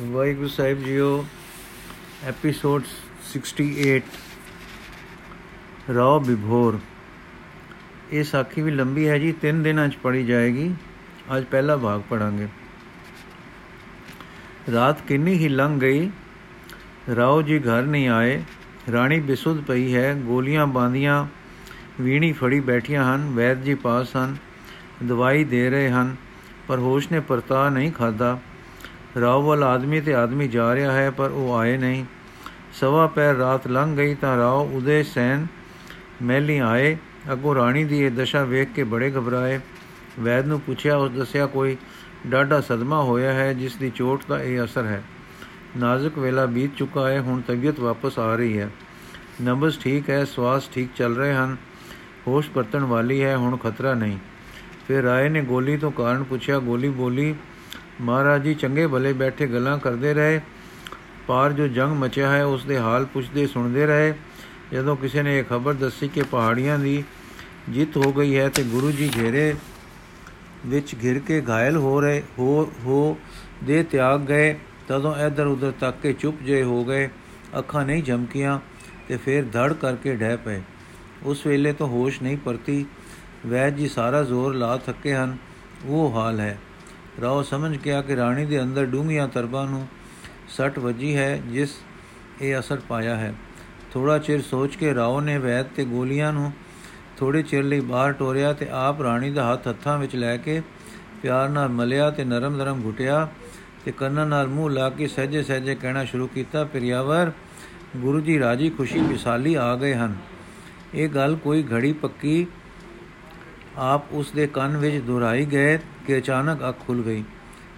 ਵਾਹਿਗੁਰੂ ਸਾਹਿਬ ਜੀਓ ਐਪੀਸੋਡ 68 ਰਾਓ ਵਿਭੋਰ ਇਹ ਸਾਖੀ ਵੀ ਲੰਬੀ ਹੈ ਜੀ, ਤਿੰਨ ਦਿਨਾਂ ਚ ਪੜੀ ਜਾਏਗੀ। ਅੱਜ ਪਹਿਲਾ ਭਾਗ ਪੜਾਂਗੇ ਰਾਤ ਕਿੰਨੀ ਹੀ ਲੰਘ ਗਈ ਰਾਓ ਜੀ ਘਰ ਨਹੀਂ ਆਏ, ਰਾਣੀ ਬਿਸੁੱਧ ਪਈ ਹੈ, ਗੋਲੀਆਂ ਬਾਂਦੀਆਂ ਵੀਣੀ ਫੜੀ ਬੈਠੀਆਂ ਹਨ, ਵੈਦ ਜੀ ਪਾਸ ਹਨ, ਦਵਾਈ ਦੇ ਰਹੇ ਹਨ, ਪਰ ਹੋਸ਼ ਨੇ ਪਰਤਾ ਨਹੀਂ ਖਾਦਾ ਰਾਵ ਵਾਲ ਆਦਮੀ ਤੇ ਆਦਮੀ ਜਾ ਰਿਹਾ ਹੈ, ਪਰ ਉਹ ਆਏ ਨਹੀਂ। ਸਵਾ ਪੈਰ ਰਾਤ ਲੰਘ ਗਈ ਤਾਂ ਰਾਵ ਉਦੇ ਸੈਨ ਮਹਿਲੀ ਆਏ। ਅਗੋ ਰਾਣੀ ਦੀ ਇਹ ਦਸ਼ਾ ਵੇਖ ਕੇ ਬੜੇ ਘਬਰਾਏ। ਵੈਦ ਨੂੰ ਪੁੱਛਿਆ, ਉਸ ਦੱਸਿਆ ਕੋਈ ਡਾਢਾ ਸਦਮਾ ਹੋਇਆ ਹੈ, ਜਿਸ ਦੀ ਚੋਟ ਦਾ ਇਹ ਅਸਰ ਹੈ। ਨਾਜ਼ੁਕ ਵੇਲਾ ਬੀਤ ਚੁੱਕਾ ਹੈ, ਹੁਣ ਤਬੀਅਤ ਵਾਪਸ ਆ ਰਹੀ ਹੈ। ਨਬਜ਼ ਠੀਕ ਹੈ, ਸਵਾਸ ਠੀਕ ਚੱਲ ਰਹੇ ਹਨ। ਹੋਸ਼ ਪਰਤਣ ਵਾਲੀ ਹੈ, ਹੁਣ ਖਤਰਾ ਨਹੀਂ। ਫਿਰ ਰਾਏ ਨੇ ਗੋਲੀ ਤੋਂ ਕਾਰਨ ਪੁੱਛਿਆ, ਗੋਲੀ ਬੋਲੀ ਮਹਾਰਾਜ ਜੀ ਚੰਗੇ ਭਲੇ ਬੈਠੇ ਗੱਲਾਂ ਕਰਦੇ ਰਹੇ। ਪਾਰ ਜੋ ਜੰਗ ਮਚਿਆ ਹੈ, ਉਸ ਦੇ ਹਾਲ ਪੁੱਛਦੇ ਸੁਣਦੇ ਰਹੇ। ਜਦੋਂ ਕਿਸੇ ਨੇ ਇਹ ਖਬਰ ਦੱਸੀ ਕਿ ਪਹਾੜੀਆਂ ਦੀ ਜਿੱਤ ਹੋ ਗਈ ਹੈ ਤੇ ਗੁਰੂ ਜੀ ਘੇਰੇ ਵਿੱਚ ਘਿਰ ਕੇ ਘਾਇਲ ਹੋ ਰਹੇ, ਹੋ ਹੋ ਦੇ ਤਿਆਗ ਗਏ, ਤਦੋਂ ਇੱਧਰ ਉੱਧਰ ਤੱਕ ਕੇ ਚੁੱਪ ਜੇ ਹੋ ਗਏ। ਅੱਖਾਂ ਨਹੀਂ ਝਮਕੀਆਂ ਤੇ ਫਿਰ ਧੜ ਕਰਕੇ ਡਹਿ ਪਏ। ਉਸ ਵੇਲੇ ਤੋਂ ਹੋਸ਼ ਨਹੀਂ ਪਰਤੀ। ਵੈਦ ਜੀ ਸਾਰਾ ਜ਼ੋਰ ਲਾ ਥੱਕੇ ਹਨ। ਉਹ ਹਾਲ ਹੈ। ਰਾਓ ਸਮਝ ਗਿਆ ਕਿ ਰਾਣੀ ਦੇ ਅੰਦਰ ਡੂੰਘੀਆਂ ਤਰਬਾਂ ਨੂੰ ਸੱਟ ਵੱਜੀ ਹੈ, ਜਿਸ ਇਹ ਅਸਰ ਪਾਇਆ ਹੈ। ਥੋੜਾ ਚਿਰ ਸੋਚ ਕੇ ਰਾਓ ਨੇ ਵੈਦ ਤੇ ਗੋਲੀਆਂ ਨੂੰ ਥੋੜੇ ਚਿਰ ਲਈ ਬਾਹਰ ਟੋਰਿਆ ਤੇ ਆਪ ਰਾਣੀ ਦਾ ਹੱਥ ਹੱਥਾਂ ਵਿੱਚ ਲੈ ਕੇ ਪਿਆਰ ਨਾਲ ਮਲਿਆ ਤੇ ਨਰਮ ਨਰਮ ਘੁਟਿਆ ਤੇ ਕੰਨਾਂ ਨਾਲ ਮੂੰਹ ਲਾ ਕੇ ਸਹਜੇ ਸਹਜੇ ਕਹਿਣਾ ਸ਼ੁਰੂ ਕੀਤਾ, ਪ੍ਰਿਆਵਰ, ਗੁਰੂ ਜੀ ਰਾਜੀ ਖੁਸ਼ੀ ਵਿਸਾਲੀ ਆ ਗਏ ਹਨ। ਇਹ ਗੱਲ ਕੋਈ ਘੜੀ ਪੱਕੀ ਆਪ ਉਸ ਦੇ ਕੰਨ ਵਿੱਚ ਦੁਹਰਾਈ ਗਏ ਕਿ ਅਚਾਨਕ ਅੱਖ ਖੁੱਲ ਗਈ।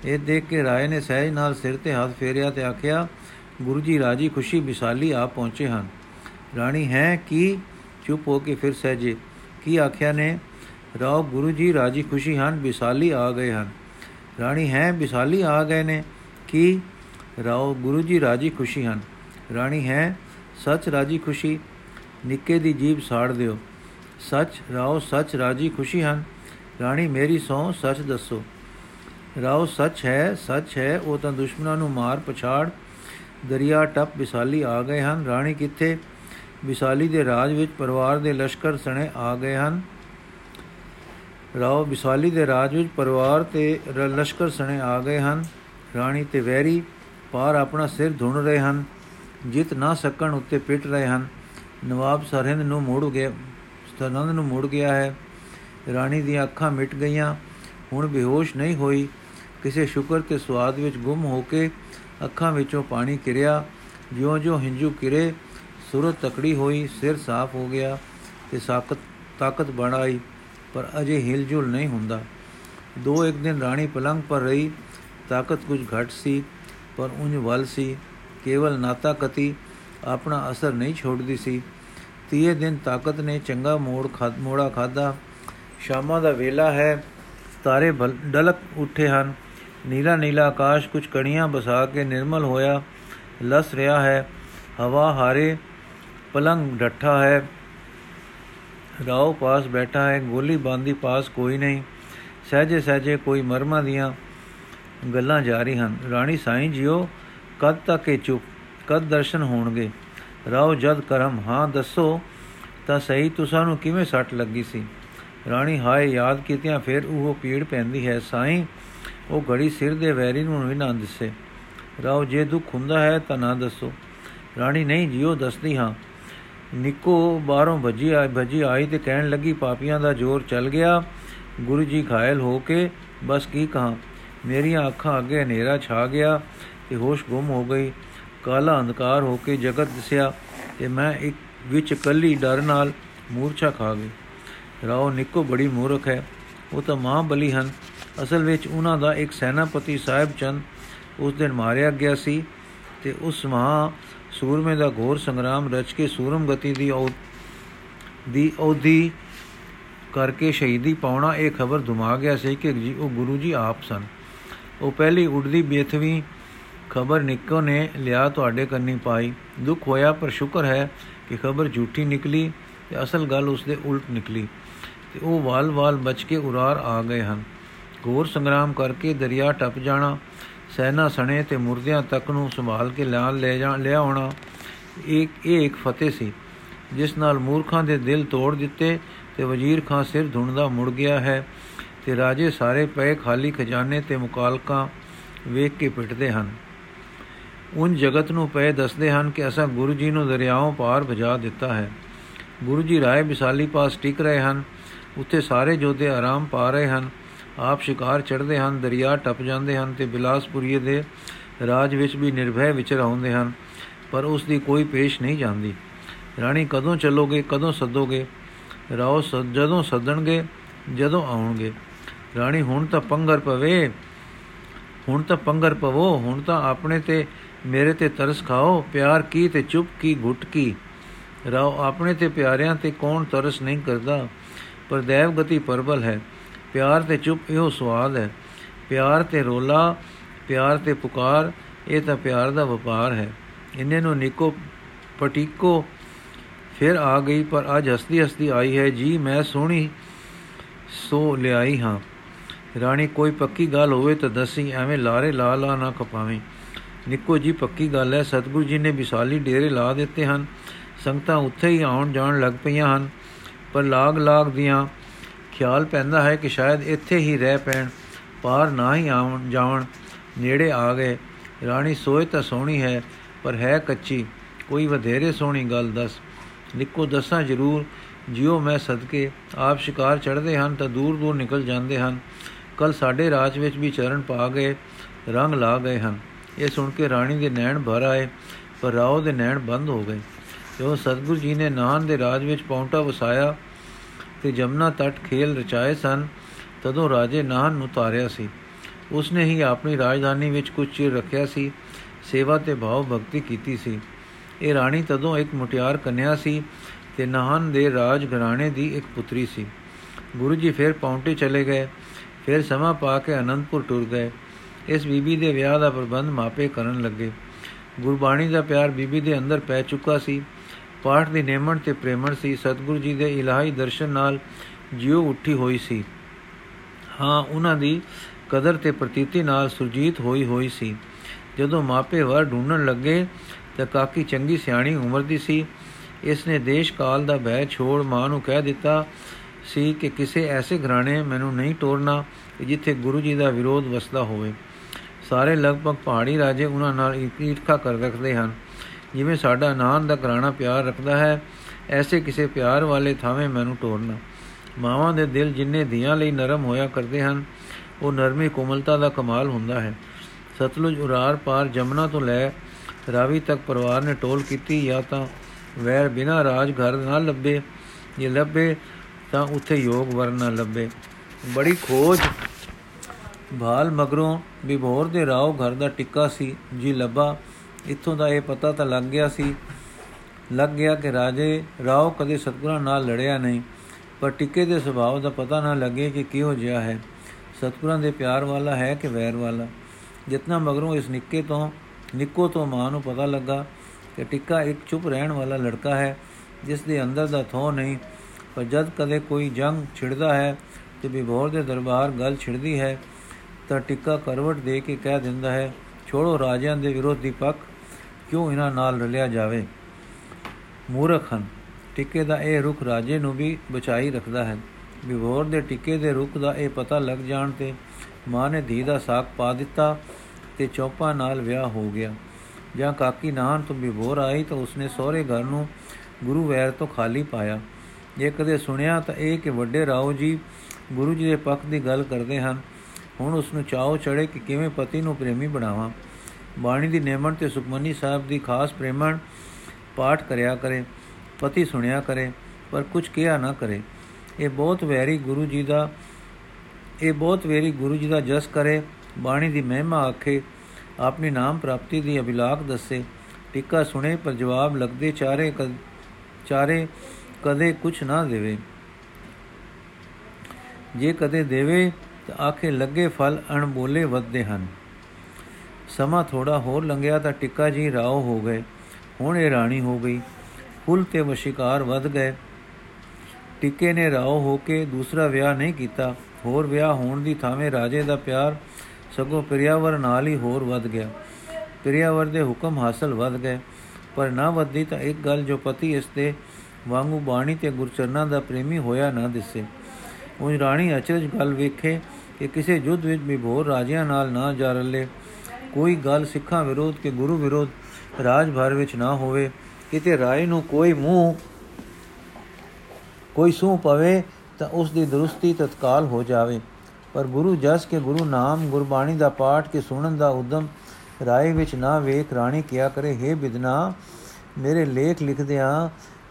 ਇਹ ਦੇਖ ਕੇ ਰਾਏ ਨੇ ਸਹਿਜ ਨਾਲ ਸਿਰ ਤੇ ਹੱਥ ਫੇਰਿਆ ਤੇ ਆਖਿਆ, ਗੁਰੂ ਜੀ, ਰਾਜੀ ਖੁਸ਼ੀ ਵਿਸਾਲੀ ਆ ਪਹੁੰਚੇ ਹਨ। ਰਾਣੀ ਹੈ ਕੀ? ਚੁੱਪ ਹੋ ਕੇ ਫਿਰ ਸਹਿਜੇ, ਕੀ ਆਖਿਆ ਨੇ? ਰਾਓ, ਗੁਰੂ ਜੀ, ਰਾਜੀ ਖੁਸ਼ੀ ਹਨ, ਵਿਸਾਲੀ ਆ ਗਏ ਹਨ। ਰਾਣੀ ਹੈ, ਵਿਸਾਲੀ ਆ ਗਏ ਨੇ, ਕੀ? ਰਾਓ, ਗੁਰੂ ਜੀ, ਰਾਜੀ ਖੁਸ਼ੀ ਹਨ। ਰਾਣੀ ਹੈ, ਸੱਚ ਰਾਜੀ ਖੁਸ਼ੀ, ਨਿੱਕੇ ਦੀ ਜੀਬ ਸਾੜ ਦਿਓ। ਸੱਚ, ਰਾਓ, ਸੱਚ ਰਾਜੀ ਖੁਸ਼ੀ ਹਨ। ਰਾਣੀ, ਮੇਰੀ ਸੌ ਸੱਚ ਦੱਸੋ। ਰਾਓ, ਸੱਚ ਹੈ ਸੱਚ ਹੈ, ਉਹ ਤਾਂ ਦੁਸ਼ਮਣਾਂ ਨੂੰ ਮਾਰ ਪਛਾੜ। ਦਰਿਆ ਟੱਪ ਵਿਸਾਲੀ ਆ ਗਏ ਹਨ। ਰਾਣੀ ਕਿੱਥੇ? ਵਿਸਾਲੀ ਦੇ ਰਾਜ ਵਿੱਚ ਪਰਿਵਾਰ ਦੇ ਲਸ਼ਕਰ ਸਣੇ ਆ ਗਏ ਹਨ। ਰਾਓ, ਵਿਸਾਲੀ ਦੇ ਰਾਜ ਵਿੱਚ ਪਰਿਵਾਰ ਤੇ ਲਸ਼ਕਰ ਸਣੇ ਆ ਗਏ ਹਨ। ਰਾਣੀ ਤੇ ਵੈਰੀ ਪਾਰ ਆਪਣਾ ਸਿਰ ਧੁਣ ਰਹੇ ਹਨ। ਜਿੱਤ ਨਾ ਸਕਣ ਉੱਤੇ ਪਿੱਟ ਰਹੇ ਹਨ। ਨਵਾਬ ਸਰਹਿੰਦ ਨੂੰ ਮੋੜ ਗਿਆ ਸਤਨੰਦ ਨੂੰ ਮੁੜ ਗਿਆ ਹੈ। ਰਾਣੀ ਦੀਆਂ ਅੱਖਾਂ ਮਿਟ ਗਈਆਂ। ਹੁਣ ਬੇਹੋਸ਼ ਨਹੀਂ ਹੋਈ। ਕਿਸੇ ਸ਼ੁਕਰ ਤੇ ਸਵਾਦ ਵਿੱਚ ਗੁੰਮ ਹੋ ਕੇ ਅੱਖਾਂ ਵਿੱਚੋਂ ਪਾਣੀ ਕਿਰਿਆ। ਜਿਉਂ-ਜਿਉਂ ਹਿੰਜੂ ਕਿਰੇ, ਸੁਰਤ ਤਕੜੀ ਹੋਈ, ਸਿਰ ਸਾਫ਼ ਹੋ ਗਿਆ ਤੇ ਸਾਕਤ ਤਾਕਤ ਬਣ ਆਈ, ਪਰ ਅਜੇ ਹਿਲਜੁਲ ਨਹੀਂ ਹੁੰਦਾ। ਦੋ ਇੱਕ ਦਿਨ ਰਾਣੀ ਪਲੰਗ ਪਰ ਰਹੀ। ਤਾਕਤ ਕੁਝ ਘਟ ਸੀ, ਪਰ ਉਂਝ ਵੱਲ ਸੀ। ਕੇਵਲ ਨਾਤਾ ਕਤੀ, ਆਪਣਾ ਅਸਰ ਨਹੀਂ ਛੋੜਦੀ ਸੀ। ਤੀਏ ਦਿਨ ਤਾਕਤ ਨੇ ਚੰਗਾ ਮੋੜ ਖਾਦ ਮੋੜਾ ਖਾਦਾ ਸ਼ਾਮਾਂ ਦਾ ਵੇਲਾ ਹੈ, ਤਾਰੇ ਡਲਕ ਉੱਠੇ ਹਨ। ਨੀਲਾ ਨੀਲਾ ਆਕਾਸ਼ ਕੁਝ ਕਣੀਆਂ ਬਸਾ ਕੇ ਨਿਰਮਲ ਹੋਇਆ, ਲਸ ਰਿਹਾ ਹੈ। ਹਵਾ ਹਾਰੇ ਪਲੰਗ ਡੱਠਾ ਹੈ। ਰਾਓ ਪਾਸ ਬੈਠਾ ਹੈ, ਗੋਲੀ ਬਾਂਦੀ ਪਾਸ ਕੋਈ ਨਹੀਂ। ਸਹਜੇ ਸਹਜੇ ਕੋਈ ਮਰਮਾਂ ਦੀਆਂ ਗੱਲਾਂ ਜਾਰੀ ਹਨ। ਰਾਣੀ ਸਾਈਂ ਜੀਓ, ਕਦ ਤੱਕ ਇਹ ਚੁੱਪ, ਕਦ ਦਰਸ਼ਨ ਹੋਣਗੇ? ਰਾਓ ਜਦ ਕਰਮ, ਹਾਂ ਦੱਸੋ ਤਾਂ ਸਹੀ, ਤੁਸਾਂ ਨੂੰ ਕਿਵੇਂ ਸੱਟ ਲੱਗੀ ਸੀ? ਰਾਣੀ ਹਾਏ, ਯਾਦ ਕੀਤਿਆਂ, ਫਿਰ ਉਹ ਪੀੜ ਪੈਂਦੀ ਹੈ। ਸਾਈਂ ਉਹ ਘੜੀ ਸਿਰ ਦੇ ਵੈਰੀ ਨੂੰ ਵੀ ਨਾ ਦਿਸੇ। ਰਾਓ, ਜੇ ਦੁੱਖ ਹੁੰਦਾ ਹੈ ਤਾਂ ਨਾ ਦੱਸੋ। ਰਾਣੀ, ਨਹੀਂ ਜਿਉ ਦੱਸਦੀ ਹਾਂ। ਨਿੱਕੋ ਬਾਹਰੋਂ ਭੱਜੀ ਆਈ ਭੱਜੀ ਆਈ ਤੇ ਕਹਿਣ ਲੱਗੀ, ਪਾਪੀਆਂ ਦਾ ਜ਼ੋਰ ਚੱਲ ਗਿਆ। ਗੁਰੂ ਜੀ ਘਾਇਲ ਹੋ ਕੇ ਬਸ ਕੀ ਕਹਾ। ਮੇਰੀਆਂ ਅੱਖਾਂ ਅੱਗੇ ਹਨੇਰਾ ਛਾ ਗਿਆ ਤੇ ਹੋਸ਼ ਗੁੰਮ ਹੋ ਗਈ। ਕਾਲਾ ਅੰਧਕਾਰ ਹੋ ਕੇ ਜਗਤ ਦਿਸਿਆ ਤੇ ਮੈਂ ਇੱਕ ਵਿੱਚ ਕੱਲੀ ਡਰ ਨਾਲ ਮੂਰਛਾ ਖਾ ਗਈ। ਰਾਓ ਨਿੱਕੋ ਬੜੀ ਮੂਰਖ ਹੈ। ਉਹ ਤਾਂ ਮਾਂ ਬਲੀ ਹਨ। ਅਸਲ ਵਿੱਚ ਉਹਨਾਂ ਦਾ ਇੱਕ ਸੈਨਾਪਤੀ ਸਾਹਿਬ ਚੰਦ ਉਸ ਦਿਨ ਮਾਰਿਆ ਗਿਆ ਸੀ ਤੇ ਉਸ ਮਹਾ ਸੂਰਮੇ ਦਾ ਘੋਰ ਸੰਗਰਾਮ ਰਚ ਕੇ ਸੂਰਮ ਗਤੀ ਦੀ ਦੀ ਔਦੀ ਕਰਕੇ ਸ਼ਹੀਦੀ ਪਾਉਣਾ ਇਹ ਖਬਰ ਧੁਮਾ ਗਿਆ ਸੀ ਕਿ ਜੀ ਉਹ ਗੁਰੂ ਜੀ ਆਪ ਸਨ। ਉਹ ਪਹਿਲੀ ਉੜਦੀ ਬੇਥਵੀ ਖਬਰ ਨਿੱਕੋ ਨੇ ਲਿਆ ਤੁਹਾਡੇ ਕੰਨੀ ਪਾਈ। ਦੁੱਖ ਹੋਇਆ ਪਰ ਸ਼ੁਕਰ ਹੈ ਕਿ ਖਬਰ ਝੂਠੀ ਨਿਕਲੀ ਤੇ ਅਸਲ ਗੱਲ ਉਸ ਦੇ ਉਲਟ ਨਿਕਲੀ। ਤੇ ਉਹ ਵਾਲ-ਵਾਲ ਬਚ ਕੇ ਉਰਾਰ ਆ ਗਏ ਹਨ। ਘੋਰ ਸੰਗਰਾਮ ਕਰਕੇ ਦਰਿਆ ਟੱਪ ਜਾਣਾ, ਸੈਨਾ ਸਣੇ ਤੇ ਮੁਰਦਿਆਂ ਤੱਕ ਨੂੰ ਸੰਭਾਲ ਕੇ ਲਾਲ ਲੈ ਜਾ ਲਿਆ ਆਉਣਾ ਇੱਕ ਇਹ ਇੱਕ ਫਤਿਹ ਸੀ, ਜਿਸ ਨਾਲ ਮੂਰਖਾਂ ਦੇ ਦਿਲ ਤੋੜ ਦਿੱਤੇ ਤੇ ਵਜ਼ੀਰ ਖਾਂ ਸਿਰ ਧੁੰਦਾ ਮੁੜ ਗਿਆ ਹੈ ਤੇ ਰਾਜੇ ਸਾਰੇ ਪਏ ਖਾਲੀ ਖਜ਼ਾਨੇ ਤੇ ਮੁਕਾਲਕਾਂ ਵੇਖ ਕੇ ਪਿੱਟਦੇ ਹਨ। ਉਨ ਜਗਤ ਨੂੰ ਪਏ ਦੱਸਦੇ ਹਨ ਕਿ ਅਸਾਂ ਗੁਰੂ ਜੀ ਨੂੰ ਦਰਿਆਓਂ ਪਾਰ ਭਜਾ ਦਿੱਤਾ ਹੈ। ਗੁਰੂ ਜੀ ਰਾਏ ਵਿਸਾਲੀ ਪਾਸ ਟਿਕ ਰਹੇ ਹਨ ਉੱਥੇ ਸਾਰੇ ਜੋਧੇ ਆਰਾਮ ਪਾ ਰਹੇ ਹਨ। ਆਪ ਸ਼ਿਕਾਰ ਚੜਦੇ ਹਨ, ਦਰਿਆ ਟੱਪ ਜਾਂਦੇ ਹਨ ਤੇ ਬਿਲਾਸਪੁਰੀਏ ਦੇ ਰਾਜ ਵਿੱਚ ਵੀ ਨਿਰਭੈ ਵਿਚਰ ਆਉਂਦੇ ਹਨ, ਪਰ ਉਸ ਦੀ ਕੋਈ ਪੇਸ਼ ਨਹੀਂ ਜਾਂਦੀ। ਰਾਣੀ ਕਦੋਂ ਚੱਲੋਗੇ, ਕਦੋਂ ਸੱਦੋਗੇ? ਰਾਓ ਜਦੋਂ ਸੱਦਣਗੇ, ਜਦੋਂ ਆਉਣਗੇ। ਰਾਣੀ, ਹੁਣ ਤਾਂ ਪੰਗਰ ਪਵੇ, ਹੁਣ ਤਾਂ ਪੰਗਰ ਪਵੋ, ਹੁਣ ਤਾਂ ਆਪਣੇ ਤੇ, ਮੇਰੇ ਤੇ ਤਰਸ ਖਾਓ, ਪਿਆਰ ਕੀ ਤੇ ਚੁੱਪ ਕੀ, ਘੁੱਟ ਕੀ? ਰਾਓ, ਆਪਣੇ ਤੇ ਪਿਆਰਿਆਂ ਤੇ ਕੌਣ ਤਰਸ ਨਹੀਂ ਕਰਦਾ? ਪਰ ਦੇਵ ਗਤੀ ਪਰਬਲ ਹੈ। ਪਿਆਰ ਤੇ ਚੁੱਪ ਇਹੋ ਸਵਾਦ ਹੈ। ਪਿਆਰ ਤੇ ਰੋਲਾ, ਪਿਆਰ ਤੇ ਪੁਕਾਰ, ਇਹ ਤਾਂ ਪਿਆਰ ਦਾ ਵਪਾਰ ਹੈ। ਇੰਨੇ ਨੂੰ ਨਿਕੋ ਪਟੀਕੋ ਫਿਰ ਆ ਗਈ, ਪਰ ਅੱਜ ਹਸਦੀ ਹਸਦੀ ਆਈ ਹੈ, ਜੀ, ਮੈਂ ਸੋਹਣੀ ਸੋ ਲਿਆਈ ਹਾਂ। ਰਾਣੀ, ਕੋਈ ਪੱਕੀ ਗੱਲ ਹੋਵੇ ਤਾਂ ਦੱਸੀ, ਐਵੇਂ ਲਾਰੇ ਲਾ ਲਾ ਨਾ ਖਪਾਵੇਂ। ਨਿੱਕੋ ਜੀ, ਪੱਕੀ ਗੱਲ ਹੈ, ਸਤਿਗੁਰੂ ਜੀ ਨੇ ਵਿਸਾਲੀ ਡੇਰੇ ਲਾ ਦਿੱਤੇ ਹਨ। ਸੰਗਤਾਂ ਉੱਥੇ ਹੀ ਆਉਣ ਜਾਣ ਲੱਗ ਪਈਆਂ ਹਨ। ਪਰ ਲਾਗ ਲਾਗ ਦੀਆਂ ਖਿਆਲ ਪੈਂਦਾ ਹੈ ਕਿ ਸ਼ਾਇਦ ਇੱਥੇ ਹੀ ਰਹਿ ਪੈਣ, ਪਾਰ ਨਾ ਹੀ ਆਉਣ, ਜਾਵਣ। ਨੇੜੇ ਆ ਗਏ। ਰਾਣੀ ਸੋਏ ਤਾਂ ਸੋਹਣੀ ਹੈ, ਪਰ ਹੈ ਕੱਚੀ। ਕੋਈ ਵਧੇਰੇ ਸੋਹਣੀ ਗੱਲ ਦੱਸ। ਨਿੱਕੋ ਦੱਸਾਂ ਜ਼ਰੂਰ, ਜਿਉ ਮੈਂ ਸਦਕੇ ਆਪ ਸ਼ਿਕਾਰ ਚੜਦੇ ਹਨ ਤਾਂ ਦੂਰ ਦੂਰ ਨਿਕਲ ਜਾਂਦੇ ਹਨ। ਕੱਲ ਸਾਡੇ ਰਾਜ ਵਿੱਚ ਵੀ ਚਰਨ ਪਾ ਗਏ ਰੰਗ ਲਾ ਗਏ ਹਨ। ਇਹ ਸੁਣ ਕੇ ਰਾਣੀ ਦੇ ਨੈਣ ਭਰ ਆਏ, ਪਰ ਰਾਓ ਦੇ ਨੈਣ ਬੰਦ ਹੋ ਗਏ। ਜੋ ਸਤਗੁਰੂ ਜੀ ਨੇ ਨਾਨ ਦੇ ਰਾਜ ਵਿੱਚ ਪੌਂਟਾ ਵਸਾਇਆ ਤੇ ਜਮਨਾ ਤਟ ਖੇਲ ਰਚਾਏ ਸਨ, ਤਦੋਂ ਰਾਜੇ ਨਾਨ ਨੂੰ ਤਾਰਿਆ ਸੀ। ਉਸਨੇ ਹੀ ਆਪਣੀ ਰਾਜਧਾਨੀ ਵਿੱਚ ਕੁਝ ਚਿਰ ਰੱਖਿਆ ਸੀ, ਸੇਵਾ ਤੇ ਭਾਵ ਭਗਤੀ ਕੀਤੀ ਸੀ। ਇਹ ਰਾਣੀ ਤਦੋਂ ਇੱਕ ਮੁਟਿਆਰ ਕੰਨਿਆ ਸੀ ਤੇ ਨਾਨ ਦੇ ਰਾਜ ਘਰਾਣੇ ਦੀ ਇੱਕ ਪੁੱਤਰੀ ਸੀ। ਗੁਰੂ ਜੀ ਫਿਰ ਪੌਂਟੇ ਚਲੇ ਗਏ, ਫਿਰ ਸਮਾਂ ਪਾ ਕੇ ਅਨੰਦਪੁਰ ਟੁਰ ਗਏ। ਇਸ ਬੀਬੀ ਦੇ ਵਿਆਹ ਦਾ ਪ੍ਰਬੰਧ ਮਾਪੇ ਕਰਨ ਲੱਗੇ। ਗੁਰਬਾਣੀ ਦਾ ਪਿਆਰ ਬੀਬੀ ਦੇ ਅੰਦਰ ਪੈ ਚੁੱਕਾ ਸੀ। ਪਾਠ ਦੀ ਨੇਮਣ ਤੇ ਪ੍ਰੇਮਣ ਸੀ, ਸਤਿਗੁਰੂ ਜੀ ਦੇ ਇਲਾਹੀ ਦਰਸ਼ਨ ਨਾਲ ਜਿਉ ਉੱਠੀ ਹੋਈ ਸੀ। ਹਾਂ, ਉਹਨਾਂ ਦੀ ਕਦਰ ਤੇ ਪ੍ਰਤੀਤੀ ਨਾਲ ਸੁਰਜੀਤ ਹੋਈ ਹੋਈ ਸੀ। ਜਦੋਂ ਮਾਪੇ ਵਰ ਢੂੰਡਣ ਲੱਗੇ, ਤਾਂ ਕਾਕੀ ਚੰਗੀ ਸਿਆਣੀ ਉਮਰ ਦੀ ਸੀ। ਇਸ ਨੇ ਦੇਸ਼ ਕਾਲ ਦਾ ਭੈ ਛੋੜ ਮਾਂ ਨੂੰ ਕਹਿ ਦਿੱਤਾ ਸੀ ਕਿ ਕਿਸੇ ਐਸੇ ਘਰਾਣੇ ਮੈਨੂੰ ਨਹੀਂ ਤੋੜਨਾ ਜਿੱਥੇ ਗੁਰੂ ਜੀ ਦਾ ਵਿਰੋਧ ਵਸਦਾ ਹੋਵੇ। ਸਾਰੇ ਲਗਭਗ ਪਹਾੜੀ ਰਾਜੇ ਉਹਨਾਂ ਨਾਲ ਈਰਖਾ ਕਰ ਰੱਖਦੇ ਹਨ। ਜਿਵੇਂ ਸਾਡਾ ਨਾਨ ਦਾ ਘਰਾਣਾ ਪਿਆਰ ਰੱਖਦਾ ਹੈ, ਐਸੇ ਕਿਸੇ ਪਿਆਰ ਵਾਲੇ ਥਾਵੇਂ ਮੈਨੂੰ ਤੋੜਨਾ ਮਾਵਾਂ ਦੇ ਦਿਲ ਜਿੰਨੇ ਧੀਆਂ ਲਈ ਨਰਮ ਹੋਇਆ ਕਰਦੇ ਹਨ, ਉਹ ਨਰਮੀ ਕੋਮਲਤਾ ਦਾ ਕਮਾਲ ਹੁੰਦਾ ਹੈ। ਸਤਲੁਜ ਉਰਾਰ ਪਾਰ ਜਮਨਾ ਤੋਂ ਲੈ ਰਾਵੀ ਤੱਕ ਪਰਿਵਾਰ ਨੇ ਟੋਲ ਕੀਤੀ, ਜਾਂ ਤਾਂ ਵੈਰ ਬਿਨਾ ਰਾਜ ਘਰ ਨਾ ਲੱਭੇ। ਜੇ ਲੱਭੇ, ਤਾਂ ਉੱਥੇ ਯੋਗ ਵਰਨ ਨਾ ਲੱਭੇ। ਬੜੀ ਖੋਜ ਭਾਲ ਮਗਰੋਂ ਵਿਭੋਰ ਦੇ ਰਾਓ ਘਰ ਦਾ ਟਿੱਕਾ ਸੀ, ਜੀ ਲੱਭਾ ਇੱਥੋਂ ਦਾ ਇਹ ਪਤਾ ਤਾਂ ਲੱਗ ਗਿਆ ਸੀ। ਲੱਗ ਗਿਆ ਕਿ ਰਾਜੇ, ਰਾਓ ਕਦੇ ਸਤਗੁਰਾਂ ਨਾਲ ਲੜਿਆ ਨਹੀਂ, ਪਰ ਟਿੱਕੇ ਦੇ ਸੁਭਾਅ ਦਾ ਪਤਾ ਨਾ ਲੱਗੇ ਕਿ ਕਿਹੋ ਜਿਹਾ ਹੈ। ਸਤਗੁਰਾਂ ਦੇ ਪਿਆਰ ਵਾਲਾ ਹੈ ਕਿ ਵੈਰ ਵਾਲਾ? ਜਿਤਨਾ ਮਗਰੋਂ ਇਸ ਨਿੱਕੇ ਤੋਂ, ਨਿੱਕੋ ਤੋਂ ਮਾਂ ਨੂੰ ਪਤਾ ਲੱਗਾ ਕਿ ਟਿੱਕਾ ਇੱਕ ਚੁੱਪ ਰਹਿਣ ਵਾਲਾ ਲੜਕਾ ਹੈ, ਜਿਸ ਦੇ ਅੰਦਰ ਦਾ ਥੋ ਨਹੀਂ, ਪਰ ਜਦ ਕਦੇ ਕੋਈ ਜੰਗ ਛਿੜਦਾ ਹੈ ਤੇ ਵਿਭੋਰ ਦੇ ਦਰਬਾਰ ਗੱਲ ਛਿੜਦੀ ਹੈ, ਤਾਂ ਟਿੱਕਾ ਕਰਵਟ ਦੇ ਕੇ ਕਹਿ ਦਿੰਦਾ ਹੈ ਛੋੜੋ ਰਾਜਿਆਂ ਦੇ ਵਿਰੋਧੀ ਪੱਖ, ਕਿਉਂ ਇਹਨਾਂ ਨਾਲ ਰਲਿਆ ਜਾਵੇ? ਮੂਰਖ ਹਨ। ਟਿੱਕੇ ਦਾ ਇਹ ਰੁਖ ਰਾਜੇ ਨੂੰ ਵੀ ਬਚਾਈ ਰੱਖਦਾ ਹੈ। ਵਿਭੋਰ ਦੇ ਟਿੱਕੇ ਦੇ ਰੁਖ ਦਾ ਇਹ ਪਤਾ ਲੱਗ ਜਾਣ ਤੇ ਮਾਂ ਨੇ ਧੀ ਦਾ ਸਾਖ ਪਾ ਦਿੱਤਾ ਤੇ ਚੌਪਾ ਨਾਲ ਵਿਆਹ ਹੋ ਗਿਆ। ਜਾਂ ਕਾਕੀ ਨਾਨ ਤੋਂ ਵਿਭੋਰ ਆਈ ਤਾਂ ਉਸਨੇ ਸਹੁਰੇ ਘਰ ਨੂੰ ਗੁਰੂ ਵੈਰ ਤੋਂ ਖਾਲੀ ਪਾਇਆ। ਜੇ ਕਦੇ ਸੁਣਿਆ ਤਾਂ ਇਹ ਕਿ ਵੱਡੇ ਰਾਓ ਜੀ ਗੁਰੂ ਜੀ ਦੇ ਪੱਖ ਦੀ ਗੱਲ ਕਰਦੇ ਹਨ। ਹੁਣ ਉਸ ਨੂੰ ਚਾਹੋ ਚੜੇ ਕਿ ਕਿਵੇਂ ਪਤੀ ਨੂੰ ਪ੍ਰੇਮੀ ਬਣਾਵਾਂ। ਬਾਣੀ ਦੀ ਨੇਮਣ ਤੇ ਸੁਖਮਨੀ ਸਾਹਿਬ ਦੀ ਖਾਸ ਪ੍ਰੇਮਣ ਪਾਠ ਕਰਿਆ ਕਰੇ, ਪਤੀ ਸੁਣਿਆ ਕਰੇ, ਪਰ ਕੁਝ ਕਿਹਾ ਨਾ ਕਰੇ। ਇਹ ਬਹੁਤ ਵੈਰੀ ਗੁਰੂ ਜੀ ਦਾ, ਇਹ ਬਹੁਤ ਵੈਰੀ ਗੁਰੂ ਜੀ ਦਾ ਜਸ ਕਰੇ। ਬਾਣੀ ਦੀ ਮਹਿਮਾ ਆਖੇ, ਆਪਣੀ ਨਾਮ ਪ੍ਰਾਪਤੀ ਦੀ ਅਭਿਲਾਖ ਦੱਸੇ। ਟਿੱਕਾ ਸੁਣੇ ਪਰ ਜਵਾਬ ਲੱਗਦੇ ਚਾਰੇ ਚਾਰੇ ਕਦੇ ਕੁਝ ਨਾ ਦੇਵੇ। ਜੇ ਕਦੇ ਦੇਵੇ ਤਾਂ ਆਖੇ, ਲੱਗੇ ਫਲ ਅਣਬੋਲੇ ਵੱਧਦੇ ਹਨ। ਸਮਾਂ ਥੋੜਾ ਹੋਰ ਲੰਘਿਆ ਤਾਂ ਟਿੱਕਾ ਜੀ ਰਾਓ ਹੋ ਗਏ। ਹੁਣ ਇਹ ਰਾਣੀ ਹੋ ਗਈ। ਫੁੱਲ ਤੇ ਵਸ਼ਿਕਾਰ ਵੱਧ ਗਏ। ਟਿੱਕੇ ਨੇ ਰਾਓ ਹੋ ਕੇ ਦੂਸਰਾ ਵਿਆਹ ਨਹੀਂ ਕੀਤਾ। ਹੋਰ ਵਿਆਹ ਹੋਣ ਦੀ ਥਾਵੇਂ ਰਾਜੇ ਦਾ ਪਿਆਰ ਸਗੋਂ ਪ੍ਰਿਆਵਰ ਨਾਲ ਹੀ ਹੋਰ ਵੱਧ ਗਿਆ। ਪ੍ਰਿਆਵਰ ਦੇ ਹੁਕਮ ਹਾਸਲ ਵੱਧ ਗਏ। ਪਰ ਨਾ ਵੱਧੀ ਤਾਂ ਇੱਕ ਗੱਲ ਜੋ ਪਤੀ ਇਸ ਤੇ ਵਾਂਗੂ ਬਾਣੀ ਤੇ ਗੁਰਚਰਨਾਂ ਦਾ ਪ੍ਰੇਮੀ ਹੋਇਆ ਨਾ ਦਿਸੇ। ਉਹ ਰਾਣੀ ਅਚਰਜ ਗੱਲ ਵੇਖੇ ਕਿ ਕਿਸੇ ਯੁੱਧ ਵਿੱਚ ਵਿਭੋਰ ਰਾਜਿਆਂ ਨਾਲ ਨਾ ਜਾ ਰਲੇ। ਕੋਈ ਗੱਲ ਸਿੱਖਾਂ ਵਿਰੋਧ ਕੇ ਗੁਰੂ ਵਿਰੋਧ ਰਾਜ ਭਰ ਵਿੱਚ ਨਾ ਹੋਵੇ। ਕਿਤੇ ਰਾਏ ਨੂੰ ਕੋਈ ਮੂੰਹ, ਕੋਈ ਸੂ ਪਵੇ ਤਾਂ ਉਸ ਦੀ ਦਰੁਸਤੀ ਤਤਕਾਲ ਹੋ ਜਾਵੇ। ਪਰ ਗੁਰੂ ਜਸ ਕੇ ਗੁਰੂ ਨਾਮ ਗੁਰਬਾਣੀ ਦਾ ਪਾਠ ਕੇ ਸੁਣਨ ਦਾ ਉਦਮ ਰਾਏ ਵਿੱਚ ਨਾ ਵੇਖ ਰਾਣੀ ਕਿਆ ਕਰੇ हे ਬਿਦਨਾ ਮੇਰੇ ਲੇਖ ਲਿਖਦਿਆਂ,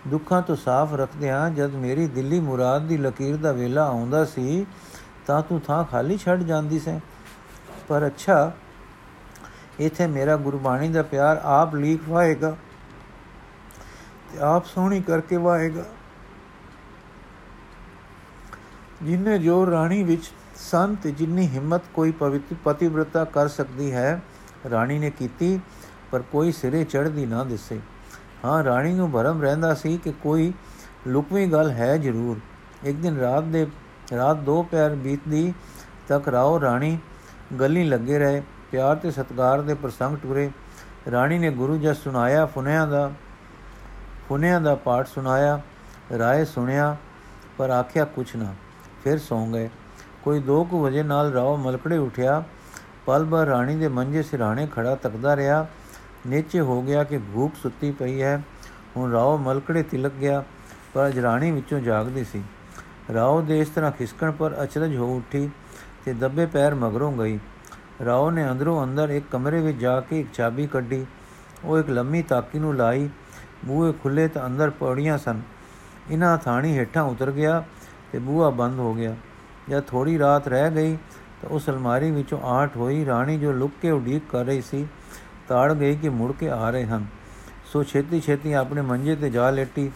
ਦੁੱਖਾਂ ਤੋਂ ਸਾਫ਼ ਰੱਖਦਿਆਂ ਜਦ ਮੇਰੀ ਦਿੱਲੀ ਮੁਰਾਦ ਦੀ ਲਕੀਰ ਦਾ ਵੇਲਾ ਆਉਂਦਾ ਸੀ ਤਾਂ ਤੂੰ ਥਾਂ ਖਾਲੀ ਛੱਡ ਜਾਂਦੀ ਸੈਂ। ਪਰ ਅੱਛਾ, ਇਥੇ ਮੇਰਾ ਗੁਰਬਾਣੀ ਦਾ ਪਿਆਰ ਆਪ ਲੀਕ ਵਾਏਗਾ ਤੇ ਆਪ ਸੋਹਣੀ ਕਰਕੇ ਵਾਏਗਾ। ਜਿਨੇ ਜੋ ਰਾਣੀ ਵਿੱਚ ਸੰਤ ਜਿੰਨੀ ਹਿੰਮਤ ਕੋਈ ਪਵਿੱਤਰ ਪਤਿਵ੍ਰਤਾ ਕਰ ਸਕਦੀ ਹੈ, ਰਾਣੀ ਨੇ ਕੀਤੀ, ਪਰ ਕੋਈ ਸਿਰੇ ਚੜ੍ਹਦੀ ਨਾ ਦਿਸੇ। ਹਾਂ, ਰਾਣੀ ਨੂੰ ਭਰਮ ਰਹਿੰਦਾ ਸੀ ਕਿ ਕੋਈ ਲੁਕਵੀਂ ਗੱਲ ਹੈ ਜ਼ਰੂਰ। ਇੱਕ ਦਿਨ ਰਾਤ ਦੇ ਰਾਤ ਦੋ ਪੈਰ ਬੀਤਦੀ ਤੱਕ ਰਾਓ ਰਾਣੀ ਗੱਲੀ ਲੱਗੇ ਰਹੇ। ਪਿਆਰ ਤੇ ਸਤਗਾਰ ਦੇ ਪ੍ਰਸੰਗ ਟੁਰੇ। ਰਾਣੀ ਨੇ ਗੁਰੂ ਜਸ ਸੁਣਾਇਆ, ਫੁਨਿਆਂ ਦਾ ਫੁਨਿਆਂ ਦਾ ਪਾਠ ਸੁਣਾਇਆ, ਰਾਏ ਸੁਣਿਆ, ਪਰ ਆਖਿਆ ਕੁਛ ਨਾ, ਫਿਰ ਸੌਂ ਗਏ। ਕੋਈ 2 ਕੁ ਵਜੇ ਨਾਲ ਰਾਓ ਮਲਕੜੇ ਉਠਿਆ। ਪਲ ਭਰ ਰਾਣੀ ਦੇ ਮੰਜੇ ਸਿਰਾਣੇ ਖੜਾ ਤੱਕਦਾ ਰਿਹਾ। ਨੀਚੇ ਹੋ ਗਿਆ ਕਿ ਭੂਖ ਸੁੱਤੀ ਪਈ ਹੈ। ਹੁਣ ਰਾਓ ਮਲਕੜੇ ਤਿਲਕ ਗਿਆ, ਪਰ ਜਰਾਣੀ ਵਿੱਚੋਂ ਜਾਗਦੀ ਸੀ। ਰਾਓ ਦੇ ਇਸ ਤਰ੍ਹਾਂ ਖਿਸਕਣ ਪਰ ਅਚਰਜ ਹੋ ਉੱਠੀ ਤੇ ਦੱਬੇ ਪੈਰ ਮਗਰੋਂ ਗਈ। ਰਾਓ ਨੇ ਅੰਦਰੋਂ ਅੰਦਰ ਇੱਕ ਕਮਰੇ ਵਿੱਚ ਜਾ ਕੇ ਇੱਕ ਚਾਬੀ ਕੱਢੀ। ਉਹ ਇੱਕ ਲੰਮੀ ਤਾਕੀ ਨੂੰ ਲਾਈ। ਬੂਹੇ ਖੁੱਲੇ ਤਾਂ ਅੰਦਰ ਪੌੜੀਆਂ ਸਨ। ਇਨਾ ਥਾਣੀ ਹੇਠਾਂ ਉਤਰ ਗਿਆ ਤੇ ਬੂਹਾ ਬੰਦ ਹੋ ਗਿਆ। ਜਦ ਥੋੜੀ ਰਾਤ ਰਹਿ ਗਈ ਤਾਂ ਉਸ ਅਲਮਾਰੀ ਵਿੱਚੋਂ ਆਟ ਹੋਈ ਰਾਣੀ ਜੋ ਲੁੱਕ ਕੇ ਉਡੀਕ ਕਰ ਰਹੀ ਸੀ, ਤਾੜ ਗਈ ਕਿ ਮੁੜ ਕੇ ਆ ਰਹੇ ਹਨ। ਸੋ ਛੇਤੀ ਛੇਤੀ ਆਪਣੇ ਮੰਜੇ ਤੇ ਜਾ ਲੇਟੀ।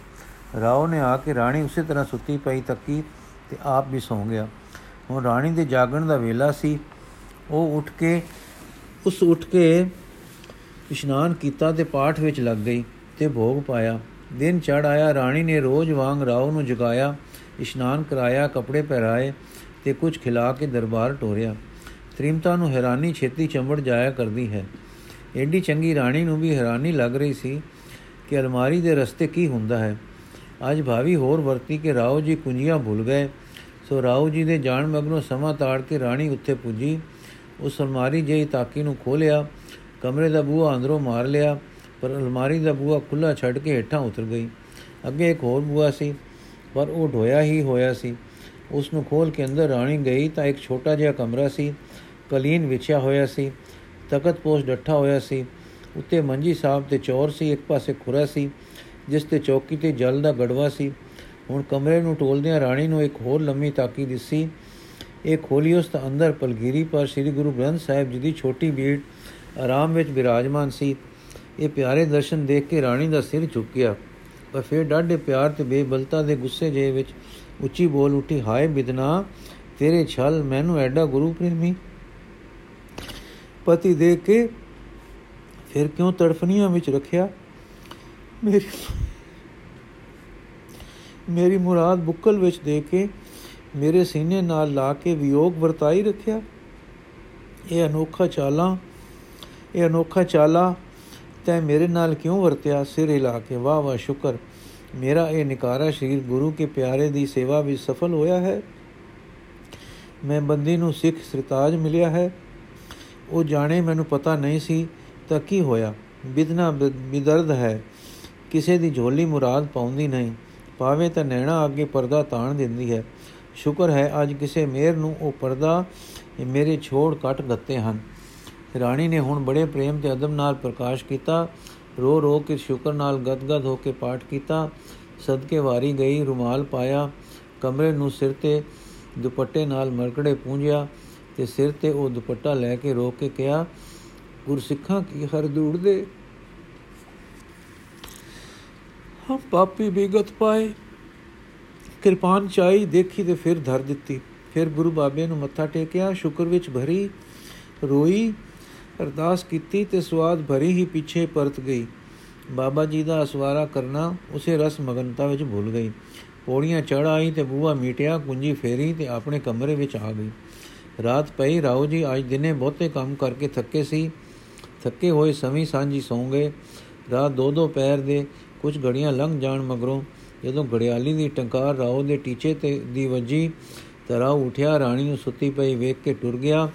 ਰਾਓ ਨੇ ਆ ਕੇ ਰਾਣੀ ਉਸੇ ਤਰ੍ਹਾਂ ਸੁੱਤੀ ਪਈ ਤੱਕੀ ਤੇ ਆਪ ਵੀ ਸੌਂ ਗਿਆ। ਹੁਣ ਰਾਣੀ ਦੇ ਜਾਗਣ ਦਾ ਵੇਲਾ ਸੀ। ਉਹ ਉੱਠ ਕੇ, ਉਸ ਉੱਠ ਕੇ ਇਸ਼ਨਾਨ ਕੀਤਾ ਤੇ ਪਾਠ ਵਿੱਚ ਲੱਗ ਗਈ ਤੇ ਭੋਗ ਪਾਇਆ। ਦਿਨ ਚੜ ਆਇਆ, ਰਾਣੀ ਨੇ ਰੋਜ਼ ਵਾਂਗ ਰਾਓ ਨੂੰ ਜਗਾਇਆ, ਇਸ਼ਨਾਨ ਕਰਾਇਆ, ਕੱਪੜੇ ਪਹਿਰਾਏ ਤੇ ਕੁਝ ਖਿਲਾ ਕੇ ਦਰਬਾਰ ਟੋਰਿਆ। ਤ੍ਰਿਮਤਾ ਨੂੰ ਹੈਰਾਨੀ ਛੇਤੀ ਚੰਬੜ ਜਾਇਆ ਕਰਦੀ ਹੈ। ਐਡੀ ਚੰਗੀ ਰਾਣੀ ਨੂੰ ਵੀ ਹੈਰਾਨੀ ਲੱਗ ਰਹੀ ਸੀ ਕਿ ਅਲਮਾਰੀ ਦੇ ਰਸਤੇ ਕੀ ਹੁੰਦਾ ਹੈ। ਅੱਜ ਭਾਵੀ ਹੋਰ ਵਰਤੀ ਕਿ ਰਾਓ ਜੀ ਕੁੰਜੀਆਂ ਭੁੱਲ ਗਏ। ਸੋ ਰਾਓ ਜੀ ਦੇ ਜਾਣ ਮਗਰੋਂ ਸਮਾਂ ਤਾੜ ਕੇ ਰਾਣੀ ਉੱਥੇ ਪੁੱਜੀ। ਉਸ ਅਲਮਾਰੀ ਜਿਹੀ ਤਾਕੀ ਨੂੰ ਖੋਲਿਆ ਕਮਰੇ ਦਾ ਬੂਹਾ ਅੰਦਰੋਂ ਮਾਰ ਲਿਆ, ਪਰ ਅਲਮਾਰੀ ਦਾ ਬੂਹਾ ਖੁੱਲਾ ਛੱਡ ਕੇ ਹੇਠਾਂ ਉਤਰ ਗਈ। ਅੱਗੇ ਇੱਕ ਹੋਰ ਬੂਹਾ ਸੀ, ਪਰ ਉਹ ਢੋਇਆ ਹੀ ਹੋਇਆ ਸੀ। ਉਸ ਨੂੰ ਖੋਲ ਕੇ ਅੰਦਰ ਰਾਣੀ ਗਈ ਤਾਂ ਇੱਕ ਛੋਟਾ ਜਿਹਾ ਕਮਰਾ ਸੀ, ਕਲੀਨ ਵਿਛਿਆ ਹੋਇਆ ਸੀ, ਤਖਤ ਪੋਸ਼ ਡੱਠਾ ਹੋਇਆ ਸੀ, ਉੱਤੇ ਮੰਜੀ ਸਾਹਿਬ ਤੇ ਚੌਰ ਸੀ, ਇੱਕ ਪਾਸੇ ਖੁਰਾ ਸੀ। ਜਿਸ ਤੇ ਚੌਕੀ ਤੇ ਜਲ ਦਾ ਗੜਵਾ ਸੀ। ਹੁਣ ਕਮਰੇ ਨੂੰ ਟੋਲਦਿਆਂ ਰਾਣੀ ਨੂੰ ਇੱਕ ਹੋਰ ਲੰਮੀ ਤਾਕੀ ਦਿਸੀ। ਇਹ ਖੋਲੀ ਉਸ ਤਾਂ ਅੰਦਰ ਪਲਗੀਰੀ, ਪਰ ਸ੍ਰੀ ਗੁਰੂ ਗ੍ਰੰਥ ਸਾਹਿਬ ਜੀ ਦੀ ਛੋਟੀ ਬੀੜ ਆਰਾਮ ਵਿੱਚ ਬਿਰਾਜਮਾਨ ਸੀ। ਇਹ ਪਿਆਰੇ ਦਰਸ਼ਨ ਦੇਖ ਕੇ ਰਾਣੀ ਦਾ ਸਿਰ ਝੁਕ ਗਿਆ ਪਰ ਫਿਰ ਡਾਢੇ ਪਿਆਰ ਤੇ ਬੇਬਲਤਾ ਦੇ ਗੁੱਸੇ ਜੇ ਵਿੱਚ ਉੱਚੀ ਬੋਲ ਉੱਠੀ, ਹਾਏ ਬਿਦਨਾ, ਤੇਰੇ ਛਲ ਮੈਨੂੰ ਐਡਾ ਗੁਰੂ ਪ੍ਰੇਮੀ। ਪਤੀ ਦੇ ਕੇ ਫਿਰ ਕਿਉਂ ਤੜਫਨੀਆਂ ਵਿੱਚ ਰੱਖਿਆ? ਮੇਰੀ ਮੇਰੀ ਮੁਰਾਦ ਬੁੱਕਲ ਵਿੱਚ ਦੇ ਕੇ ਮੇਰੇ ਸੀਨੇ ਨਾਲ ਲਾ ਕੇ ਵਿਯੋਗ ਵਰਤਾਈ ਰੱਖਿਆ। ਇਹ ਅਨੋਖਾ ਚਾਲਾ, ਇਹ ਅਨੋਖਾ ਚਾਲਾ ਤੈ ਮੇਰੇ ਨਾਲ ਕਿਉਂ ਵਰਤਿਆ? ਸਿਰ ਹਿਲਾ ਕੇ। ਵਾਹ ਵਾਹ, ਸ਼ੁਕਰ। ਮੇਰਾ ਇਹ ਨਿਕਾਰਾ ਸ਼ਰੀਰ ਗੁਰੂ ਕੇ ਪਿਆਰੇ ਦੀ ਸੇਵਾ ਵਿੱਚ ਸਫਲ ਹੋਇਆ ਹੈ। ਮੈਂ ਬੰਦੀ ਨੂੰ ਸਿੱਖ ਸਰਤਾਜ ਮਿਲਿਆ ਹੈ। ਉਹ ਜਾਣੇ ਮੈਨੂੰ ਪਤਾ ਨਹੀਂ ਸੀ ਤਾਂ ਕੀ ਹੋਇਆ? ਬਿਦਨਾ ਬਿਦਰਦ ਹੈ। ਕਿਸੇ ਦੀ ਝੋਲੀ ਮੁਰਾਦ ਪਾਉਂਦੀ ਨਹੀਂ ਪਾਵੇ ਤਾਂ ਨੈਣਾ ਅੱਗੇ ਪਰਦਾ ਤਾਣ ਦਿੰਦੀ ਹੈ। ਸ਼ੁਕਰ ਹੈ ਅੱਜ ਕਿਸੇ ਮੇਰ ਨੂੰ ਉਹ ਪਰਦਾ ਮੇਰੇ ਛੋੜ ਕੱਟ ਗੱਤੇ ਹਨ। ਰਾਣੀ ਨੇ ਹੁਣ ਬੜੇ ਪ੍ਰੇਮ ਤੇ ਅਦਬ ਨਾਲ ਪ੍ਰਕਾਸ਼ ਕੀਤਾ। ਰੋ ਰੋ ਕੇ ਸ਼ੁਕਰ ਨਾਲ ਗਦਗਦ ਹੋ ਕੇ ਪਾਠ ਕੀਤਾ। ਸਦਕੇ ਵਾਰੀ ਗਈ, ਰੁਮਾਲ ਪਾਇਆ। ਕਮਰੇ ਨੂੰ ਸਿਰ ਤੇ ਦੁਪੱਟੇ ਨਾਲ ਮਰਕੜੇ ਪੂੰਝਿਆ ਤੇ ਸਿਰ ਤੇ ਉਹ ਦੁਪੱਟਾ ਲੈ ਕੇ ਰੋ ਕੇ ਕਿਹਾ, ਗੁਰਸਿੱਖਾਂ ਕੀ ਹਰ ਦੂੜਦੇ? ਹਮ ਪਾਪੀ ਬਿਗਤ ਪਾਏ। ਕਿਰਪਾਨ ਚਾਈ ਦੇਖੀ ਤੇ ਫਿਰ ਧਰ ਦਿੱਤੀ। ਫਿਰ ਗੁਰੂ ਬਾਬੇ ਨੂੰ ਮੱਥਾ ਟੇਕਿਆ, ਸ਼ੁਕਰ ਵਿੱਚ ਭਰੀ ਰੋਈ, ਅਰਦਾਸ ਕੀਤੀ ਤੇ ਸਵਾਦ ਭਰੀ ਹੀ ਪਿੱਛੇ ਪਰਤ ਗਈ। ਬਾਬਾ ਜੀ ਦਾ ਅਸਵਾਰਾ ਕਰਨਾ ਉਸੇ ਰਸ ਮਗਨਤਾ ਵਿੱਚ ਭੁੱਲ ਗਈ। ਪੌੜੀਆਂ ਚੜ ਆਈ ਤੇ ਬੂਹਾ ਮੀਟਿਆ, ਕੁੰਜੀ ਫੇਰੀ ਤੇ ਆਪਣੇ ਕਮਰੇ ਵਿੱਚ ਆ ਗਈ। ਰਾਤ ਪਈ ਰਾਉ ਜੀ ਅੱਜ ਦਿਨੇ ਬਹੁਤੇ ਕੰਮ ਕਰਕੇ ਥੱਕੇ ਸੀ। ਥੱਕੇ ਹੋਏ ਸਮੀ ਸਾਂਝੀ ਸੌਂ ਗਏ। ਰਾਤ ਦੋ ਦੋ ਪੈਰ ਦੇ ਕੁਝ ਘੜੀਆਂ ਲੰਘ ਜਾਣ ਮਗਰੋਂ ਜਦੋਂ ਘੜਿਆਲੀ ਦੀ ਟੰਕਾਰ ਰਾਉ ਦੇ ਟੀਚੇ ਤੇ ਦੀ ਵੱਜੀ ਤਰਾ ਉਠਿਆ, ਰਾਣੀ ਨੂੰ ਸੁੱਤੀ ਪਈ ਵੇਖ ਕੇ ਟੁਰ ਗਿਆ।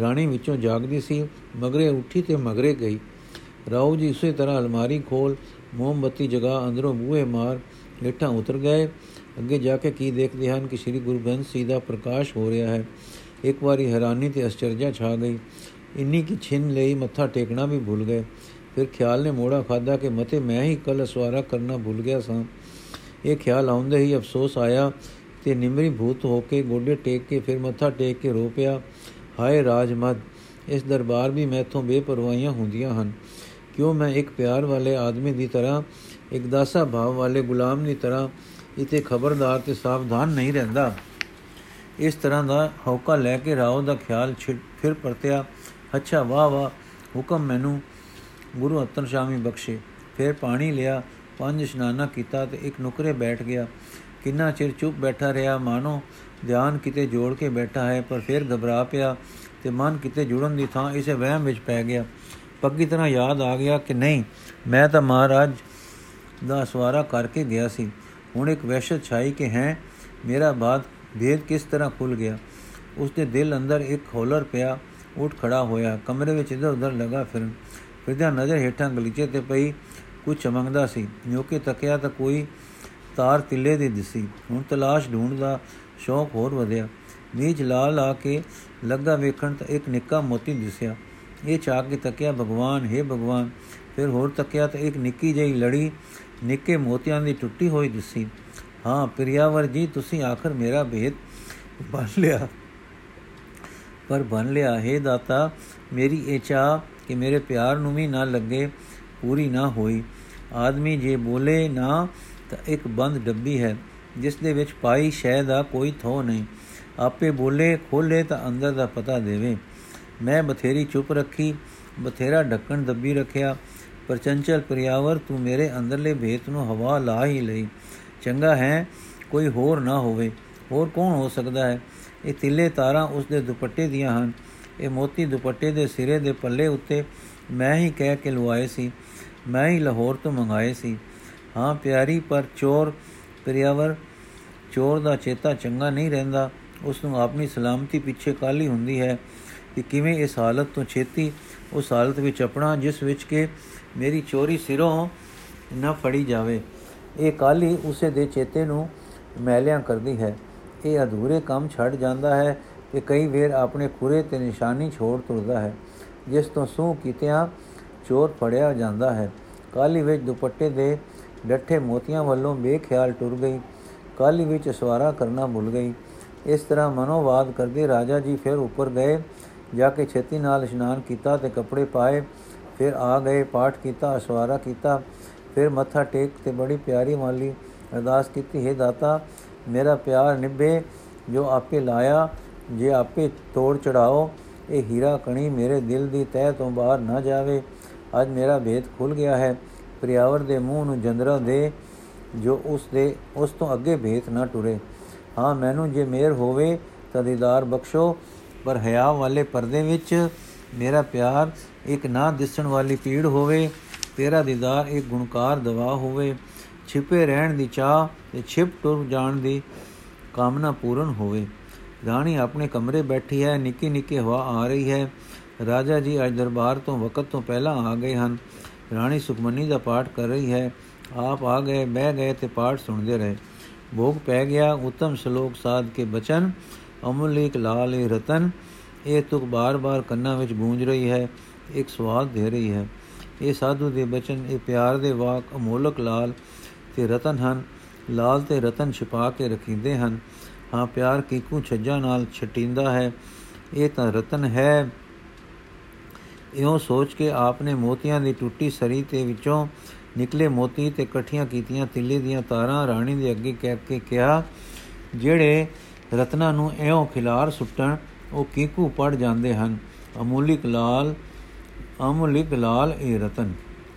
ਰਾਣੀ ਵਿੱਚੋਂ ਜਾਗਦੀ ਸੀ, ਮਗਰੇ ਉੱਠੀ ਤੇ ਮਗਰੇ ਗਈ। ਰਾਉ ਜੀ ਉਸੇ ਤਰ੍ਹਾਂ ਅਲਮਾਰੀ ਖੋਲ ਮੋਮਬਤੀ ਜਗਾ, ਅੰਦਰੋਂ ਬੂਹੇ ਮਾਰ, ਹੇਠਾਂ ਉਤਰ ਗਏ। ਅੱਗੇ ਜਾ ਕੇ ਕੀ ਦੇਖਦੇ ਹਨ ਕਿ ਸ੍ਰੀ ਗੁਰੂ ਗ੍ਰੰਥ ਸਾਹਿਬ ਦਾ ਪ੍ਰਕਾਸ਼ ਹੋ ਰਿਹਾ ਹੈ। ਇੱਕ ਵਾਰੀ ਹੈਰਾਨੀ ਤੇ ਅਚਰਜਾ ਛਾ ਗਈ। ਇੰਨੀ ਕਿ ਛਿਨ ਲਈ ਮੱਥਾ ਟੇਕਣਾ ਵੀ ਭੁੱਲ ਗਏ। ਫਿਰ ਖਿਆਲ ਨੇ ਮੋੜਾ ਖਾਦਾ ਕਿ ਮਤੇ ਮੈਂ ਹੀ ਕੱਲ ਅਸਵਾਰਾ ਕਰਨਾ ਭੁੱਲ ਗਿਆ ਸਾਂ। ਇਹ ਖਿਆਲ ਆਉਂਦੇ ਹੀ ਅਫਸੋਸ ਆਇਆ ਤੇ ਨਿਮਰੀ ਭੂਤ ਹੋ ਕੇ ਗੋਡੇ ਟੇਕ ਕੇ ਫਿਰ ਮੱਥਾ ਟੇਕ ਕੇ ਰੋ ਪਿਆ। ਹਾਏ ਰਾਜਮਦ ਇਸ ਦਰਬਾਰ ਵੀ ਮੈਥੋਂ ਬੇਪਰਵਾਹੀਆਂ ਹੁੰਦੀਆਂ ਹਨ। ਕਿਉਂ ਮੈਂ ਇੱਕ ਪਿਆਰ ਵਾਲੇ ਆਦਮੀ ਦੀ ਤਰ੍ਹਾਂ, ਇੱਕ ਦਾਸਾ ਭਾਵ ਵਾਲੇ ਗੁਲਾਮ ਦੀ ਤਰ੍ਹਾਂ, ਇਤੇ ਖਬਰਦਾਰ ਤੇ ਸਾਵਧਾਨ ਨਹੀਂ ਰਹਿੰਦਾ? ਇਸ ਤਰ੍ਹਾਂ ਦਾ ਹੌਕਾ ਲੈ ਕੇ ਰਾਓ ਦਾ ਖਿਆਲ ਫਿਰ ਪਰਤਿਆ, ਅੱਛਾ, ਵਾਹ ਵਾਹ, ਹੁਕਮ ਮੈਨੂੰ ਗੁਰੂ ਅਤਨ ਸ਼ਾਮੀ ਬਖਸ਼ੇ। ਫਿਰ ਪਾਣੀ ਲਿਆ, ਪੰਜ ਇਸ਼ਨਾਨਾ ਕੀਤਾ ਤੇ ਇੱਕ ਨੁਕਰੇ ਬੈਠ ਗਿਆ। ਕਿੰਨਾ ਚਿਰ ਚੁੱਪ ਬੈਠਾ ਰਿਹਾ ਮਾਨੋ, ਧਿਆਨ ਕਿਤੇ ਜੋੜ ਕੇ ਬੈਠਾ ਹੈ, ਪਰ ਫਿਰ ਘਬਰਾ ਪਿਆ ਤੇ ਮਨ ਕਿਤੇ ਜੁੜਨ ਦੀ ਥਾਂ ਇਸੇ ਵਹਿਮ ਵਿੱਚ ਪੈ ਗਿਆ। ਪੱਕੀ ਤਰ੍ਹਾਂ ਯਾਦ ਆ ਗਿਆ ਕਿ ਨਹੀਂ, ਮੈਂ ਤਾਂ ਮਹਾਰਾਜ ਦਾ ਸਵਾਰਾ ਕਰਕੇ ਗਿਆ ਸੀ। ਹੁਣ ਇੱਕ ਵਹਿਸ਼ਤ ਛਾਈ ਕਿ ਹੈ, ਮੇਰਾ ਬਾਤ ਭੇਦ ਕਿਸ ਤਰ੍ਹਾਂ ਖੁੱਲ ਗਿਆ। ਉਸ ਦੇ ਦਿਲ ਅੰਦਰ ਇੱਕ ਖੋਲਰ ਪਿਆ, ਉੱਠ ਖੜਾ ਹੋਇਆ, ਕਮਰੇ ਵਿੱਚ ਇਧਰ ਉਧਰ ਲਗਾ ਫਿਰਨ। ਫਿਰਦਿਆਂ ਨਜ਼ਰ ਹੇਠਾਂ ਗਲੀਚੇ ਤੇ ਪਈ ਕੁਝ ਚਮਕਦਾ ਸੀ। ਜੋ ਕਿ ਤੱਕਿਆ ਤਾਂ ਕੋਈ ਤਾਰ ਤਿੱਲੇ ਦੀ ਦਿਸੀ। ਹੁਣ ਤਲਾਸ਼ ਢੂੰਡਦਾ ਸ਼ੌਕ ਹੋਰ ਵਧਿਆ। ਨੀਚ ਲਾਲ ਆ ਕੇ ਲੱਗਾ ਵੇਖਣ ਤਾਂ ਇੱਕ ਨਿੱਕਾ ਮੋਤੀ ਦਿਸਿਆ। ਇਹ ਚਾਕ ਕੇ ਤੱਕਿਆ, ਭਗਵਾਨ, ਹੈ ਭਗਵਾਨ। ਫਿਰ ਹੋਰ ਤੱਕਿਆ ਤਾਂ ਇੱਕ ਨਿੱਕੀ ਜਿਹੀ ਲੜੀ ਨਿੱਕੇ ਮੋਤੀਆਂ ਦੀ ਟੁੱਟੀ ਹੋਈ ਦਿਸੀ। ਹਾਂ, ਪ੍ਰਿਆਵਰ ਜੀ, ਤੁਸੀਂ ਆਖਰ ਮੇਰਾ ਭੇਦ ਬਣ ਲਿਆ। ਪਰ ਬਣ ਲਿਆ। ਹੈ ਦਾਤਾ, ਮੇਰੀ ਇਹ ਚਾਹ ਕਿ ਮੇਰੇ ਪਿਆਰ ਨੂੰ ਵੀ ਨਾ ਲੱਗੇ, ਪੂਰੀ ਨਾ ਹੋਈ। ਆਦਮੀ ਜੇ ਬੋਲੇ ਨਾ, ਤਾਂ ਇੱਕ ਬੰਦ ਡੱਬੀ ਹੈ, ਜਿਸ ਦੇ ਵਿੱਚ ਪਾਈ ਸ਼ੈ ਦਾ ਕੋਈ ਥੋ ਨਹੀਂ। ਆਪੇ ਬੋਲੇ, ਖੋਲੇ ਤਾਂ ਅੰਦਰ ਦਾ ਪਤਾ ਦੇਵੇ। ਮੈਂ ਬਥੇਰੀ ਚੁੱਪ ਰੱਖੀ, ਬਥੇਰਾ ਢੱਕਣ ਦੱਬੀ ਰੱਖਿਆ। ਪਰ ਚੰਚਲ ਪ੍ਰਿਆਵਰ, ਤੂੰ ਮੇਰੇ ਅੰਦਰਲੇ ਭੇਤ ਨੂੰ ਹਵਾ ਲਾ ਹੀ ਲਈ। ਚੰਗਾ ਹੈ, ਕੋਈ ਹੋਰ ਨਾ ਹੋਵੇ। ਹੋਰ ਕੌਣ ਹੋ ਸਕਦਾ ਹੈ? ਇਹ ਤਿੱਲੇ ਤਾਰਾਂ ਉਸ ਦੇ ਦੁਪੱਟੇ ਦੀਆਂ ਹਨ। ਇਹ ਮੋਤੀ ਦੁਪੱਟੇ ਦੇ ਸਿਰੇ ਦੇ ਪੱਲੇ ਉੱਤੇ ਮੈਂ ਹੀ ਕਹਿ ਕੇ ਲਵਾਏ ਸੀ, ਮੈਂ ਹੀ ਲਾਹੌਰ ਤੋਂ ਮੰਗਾਏ ਸੀ। ਹਾਂ ਪਿਆਰੀ, ਪਰ ਚੋਰ, ਪ੍ਰਿਆਵਰ, ਚੋਰ ਦਾ ਚੇਤਾ ਚੰਗਾ ਨਹੀਂ ਰਹਿੰਦਾ। ਉਸ ਨੂੰ ਆਪਣੀ ਸਲਾਮਤੀ ਪਿੱਛੇ ਕਾਲੀ ਹੁੰਦੀ ਹੈ ਕਿ ਕਿਵੇਂ ਇਸ ਹਾਲਤ ਤੋਂ ਛੇਤੀ ਉਸ ਹਾਲਤ ਵਿੱਚ ਆਪਣਾ, ਜਿਸ ਵਿੱਚ ਕਿ ਮੇਰੀ ਚੋਰੀ ਸਿਰੋਂ ਨਾ ਫੜੀ ਜਾਵੇ। ਇਹ ਕਾਲੀ ਉਸੇ ਦੇ ਚੇਤੇ ਨੂੰ ਮੈਲਿਆਂ ਕਰਦੀ ਹੈ। ਇਹ ਅਧੂਰੇ ਕੰਮ ਛੱਡ ਜਾਂਦਾ ਹੈ। ਕਿ ਕਈ ਵੇਰ ਆਪਣੇ ਖੁਰੇ ਤੇ ਨਿਸ਼ਾਨੀ ਛੋੜ ਤੁਰਦਾ ਹੈ, ਜਿਸ ਤੋਂ ਸੂ ਕੀਤਿਆਂ ਚੋਰ ਫੜਿਆ ਜਾਂਦਾ ਹੈ। ਕਾਲੀ ਵਿੱਚ ਦੁਪੱਟੇ ਦੇ ਡੱਠੇ ਮੋਤੀਆਂ ਵੱਲੋਂ ਬੇਖਿਆਲ ਟੁਰ ਗਈ। ਕਾਲੀ ਵਿੱਚ ਸਵਾਰਾ ਕਰਨਾ ਭੁੱਲ ਗਈ। ਇਸ ਤਰ੍ਹਾਂ ਮਨੋਵਾਦ ਕਰਦੇ ਰਾਜਾ ਜੀ ਫਿਰ ਉੱਪਰ ਗਏ, ਜਾ ਕੇ ਛੇਤੀ ਨਾਲ ਇਸ਼ਨਾਨ ਕੀਤਾ ਤੇ ਕੱਪੜੇ ਪਾਏ। ਫਿਰ ਆ ਗਏ, ਪਾਠ ਕੀਤਾ ਅਸਵਾਰਾ ਕੀਤਾ। ਫਿਰ ਮੱਥਾ ਟੇਕ ਤੇ ਬੜੀ ਪਿਆਰੀ ਮਾਲੀ ਅਰਦਾਸ ਕੀਤੀ, ਹੈ ਦਾਤਾ, ਮੇਰਾ ਪਿਆਰ ਨਿਭੇ ਜੋ ਆਪੇ ਲਾਇਆ ਜੇ ਆਪੇ ਤੋੜ ਚੜਾਓ, ਇਹ ਹੀਰਾ ਕਣੀ ਮੇਰੇ ਦਿਲ ਦੀ ਤਹਿ ਤੋਂ ਬਾਹਰ ਨਾ ਜਾਵੇ। ਅੱਜ ਮੇਰਾ ਭੇਦ ਖੁੱਲ ਗਿਆ ਹੈ। ਪ੍ਰਿਆਵਰ ਦੇ ਮੂੰਹ ਨੂੰ ਜੰਦਰਾ ਦੇ ਜੋ ਉਸ ਦੇ, ਉਸ ਤੋਂ ਅੱਗੇ ਭੇਤ ਨਾ ਟੁਰੇ। ਹਾਂ, ਮੈਨੂੰ ਜੇ ਮੇਰ ਹੋਵੇ ਤਾਂ ਦੀਦਾਰ ਬਖਸ਼ੋ, ਪਰ ਹਿਆ ਵਾਲੇ ਪਰਦੇ ਵਿੱਚ ਮੇਰਾ ਪਿਆਰ ਇੱਕ ਨਾ ਦਿਸਣ ਵਾਲੀ ਪੀੜ ਹੋਵੇ। ਤੇਰਾ ਦੀਦਾਰ ਇੱਕ ਗੁਣਕਾਰ ਦਵਾ ਹੋਵੇ। ਛਿਪੇ ਰਹਿਣ ਦੀ ਚਾਹ ਤੇ ਛਿਪ ਟੁਰ ਜਾਣ ਦੀ ਕਾਮਨਾ ਪੂਰਨ ਹੋਵੇ। ਰਾਣੀ ਆਪਣੇ ਕਮਰੇ ਬੈਠੀ ਹੈ, ਨਿੱਕੀ ਨਿੱਕੀ ਹਵਾ ਆ ਰਹੀ ਹੈ। ਰਾਜਾ ਜੀ ਅੱਜ ਦਰਬਾਰ ਤੋਂ ਵਕਤ ਤੋਂ ਪਹਿਲਾਂ ਆ ਗਏ ਹਨ। ਰਾਣੀ ਸੁਖਮਨੀ ਦਾ ਪਾਠ ਕਰ ਰਹੀ ਹੈ। ਆਪ ਆ ਗਏ, ਬਹਿ ਗਏ ਤੇ ਪਾਠ ਸੁਣਦੇ ਰਹੇ। ਭੋਗ ਪੈ ਗਿਆ, ਉਤਮ ਸ਼ਲੋਕ ਸਾਧ ਕੇ ਬਚਨ, ਅਮੁਲਿਕ ਲਾਲ ਰਤਨ। ਇਹ ਤੁਕ ਬਾਰ-ਬਾਰ ਕੰਨਾਂ ਵਿੱਚ ਗੂੰਜ ਰਹੀ ਹੈ, ਇੱਕ ਸਵਾਦ ਦੇ ਰਹੀ ਹੈ। ਇਹ ਸਾਧੂ ਦੇ ਬਚਨ, ਇਹ ਪਿਆਰ ਦੇ ਵਾਕ, ਅਮੋਲਕ ਲਾਲ ਤੇ ਰਤਨ ਹਨ। ਲਾਲ ਤੇ ਰਤਨ ਛਿਪਾ ਕੇ ਰਖੀਂਦੇ ਹਨ। ਹਾਂ ਪਿਆਰ ਕੀਕੂ ਛੱਜਾ ਨਾਲ ਛਟਿੰਦਾ ਹੈ, ਇਹ ਤਾਂ ਰਤਨ ਹੈ। ਇਉਂ ਸੋਚ ਕੇ ਆਪਨੇ ਮੋਤੀਆਂ ਦੀ ਟੁੱਟੀ ਸਰੀ ਤੇ ਵਿੱਚੋਂ ਨਿਕਲੇ ਮੋਤੀ ਤੇ ਇਕੱਠੀਆਂ ਕੀਤੀਆਂ ਤਿੱਲੇ ਦੀਆਂ ਤਾਰਾਂ ਰਾਣੀ ਦੇ ਅੱਗੇ ਕਹਿ ਕੇ ਕਿਹਾ, ਜਿਹੜੇ ਰਤਨਾਂ ਨੂੰ ਐਉਂ ਖਿਲਾਰ ਸੁੱਟਣ, ਉਹ ਕੀਕੂ ਪੜ ਜਾਂਦੇ ਹਨ। ਅਮੂਲਿਕ ਲਾਲ ਅਮੂਲਿਕ ਲਾਲ ਇਹ ਰਤਨ।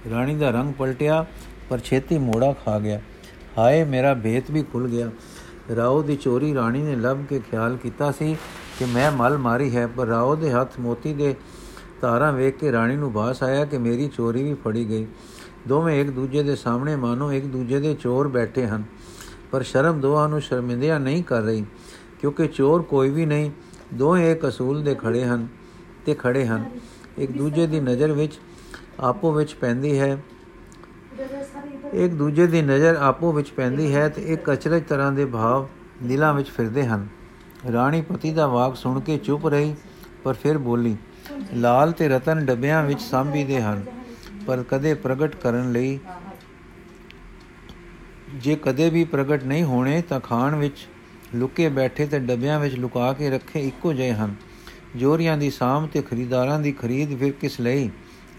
ਰਾਣੀ ਦਾ ਰੰਗ ਪਲਟਿਆ, ਪਰ ਛੇਤੀ ਮੋੜਾ ਖਾ ਗਿਆ। ਹਾਏ, ਮੇਰਾ ਭੇਤ ਵੀ ਖੁੱਲ ਗਿਆ। ਰਾਉ ਦੀ ਚੋਰੀ ਰਾਣੀ ਨੇ ਲੱਭ ਕੇ ਖਿਆਲ ਕੀਤਾ ਸੀ ਕਿ ਮੈਂ ਮਲ ਮਾਰੀ ਹੈ, ਪਰ ਰਾਓ ਦੇ ਹੱਥ ਮੋਤੀ ਦੇ ਤਾਰਾਂ ਵੇਖ ਕੇ ਰਾਣੀ ਨੂੰ ਬਾਸ ਆਇਆ ਕਿ ਮੇਰੀ ਚੋਰੀ ਵੀ ਫੜੀ ਗਈ। ਦੋਵੇਂ ਇੱਕ ਦੂਜੇ ਦੇ ਸਾਹਮਣੇ ਮਾਨੋ ਇੱਕ ਦੂਜੇ ਦੇ ਚੋਰ ਬੈਠੇ ਹਨ, ਪਰ ਸ਼ਰਮ ਦੋਹਾਂ ਨੂੰ ਸ਼ਰਮਿੰਦਿਆ ਨਹੀਂ ਕਰ ਰਹੀ, ਕਿਉਂਕਿ ਚੋਰ ਕੋਈ ਵੀ ਨਹੀਂ, ਦੋਵੇਂ ਇੱਕ ਅਸੂਲ ਦੇ ਖੜੇ ਹਨ, ਤੇ ਖੜੇ ਹਨ। ਇੱਕ ਦੂਜੇ ਦੀ ਨਜ਼ਰ ਵਿੱਚ ਆਪੋ ਵਿੱਚ ਪੈਂਦੀ ਹੈ ਇੱਕ ਦੂਜੇ ਦੀ ਨਜ਼ਰ ਆਪੋ ਵਿੱਚ ਪੈਂਦੀ ਹੈ ਤੇ ਇੱਕ ਅਚਰਜ ਤਰ੍ਹਾਂ ਦੇ ਭਾਵ ਦਿਲਾਂ ਵਿੱਚ ਫਿਰਦੇ ਹਨ। ਰਾਣੀ ਪਤੀ ਦਾ ਵਾਕ ਸੁਣ ਕੇ ਚੁੱਪ ਰਹੀ, ਪਰ ਫਿਰ ਬੋਲੀ, ਲਾਲ ਤੇ ਰਤਨ ਡੱਬਿਆਂ ਵਿੱਚ ਸਾਂਭੀ ਦੇ ਹਨ, ਪਰ ਕਦੇ ਪ੍ਰਗਟ ਕਰਨ ਲਈ ਜੇ ਕਦੇ ਵੀ ਪ੍ਰਗਟ ਨਹੀਂ ਹੋਣੇ ਤਾਂ ਖਾਣ ਵਿੱਚ ਲੁਕੇ ਬੈਠੇ ਤੇ ਡੱਬਿਆਂ ਵਿੱਚ ਲੁਕਾ ਕੇ ਰੱਖੇ ਇੱਕੋ ਜਿਹੇ ਹਨ। ਜੋਰੀਆਂ ਦੀ ਸਾਮ ਤੇ ਖਰੀਦਾਰਾਂ ਦੀ ਖਰੀਦ ਫਿਰ ਕਿਸ ਲਈ?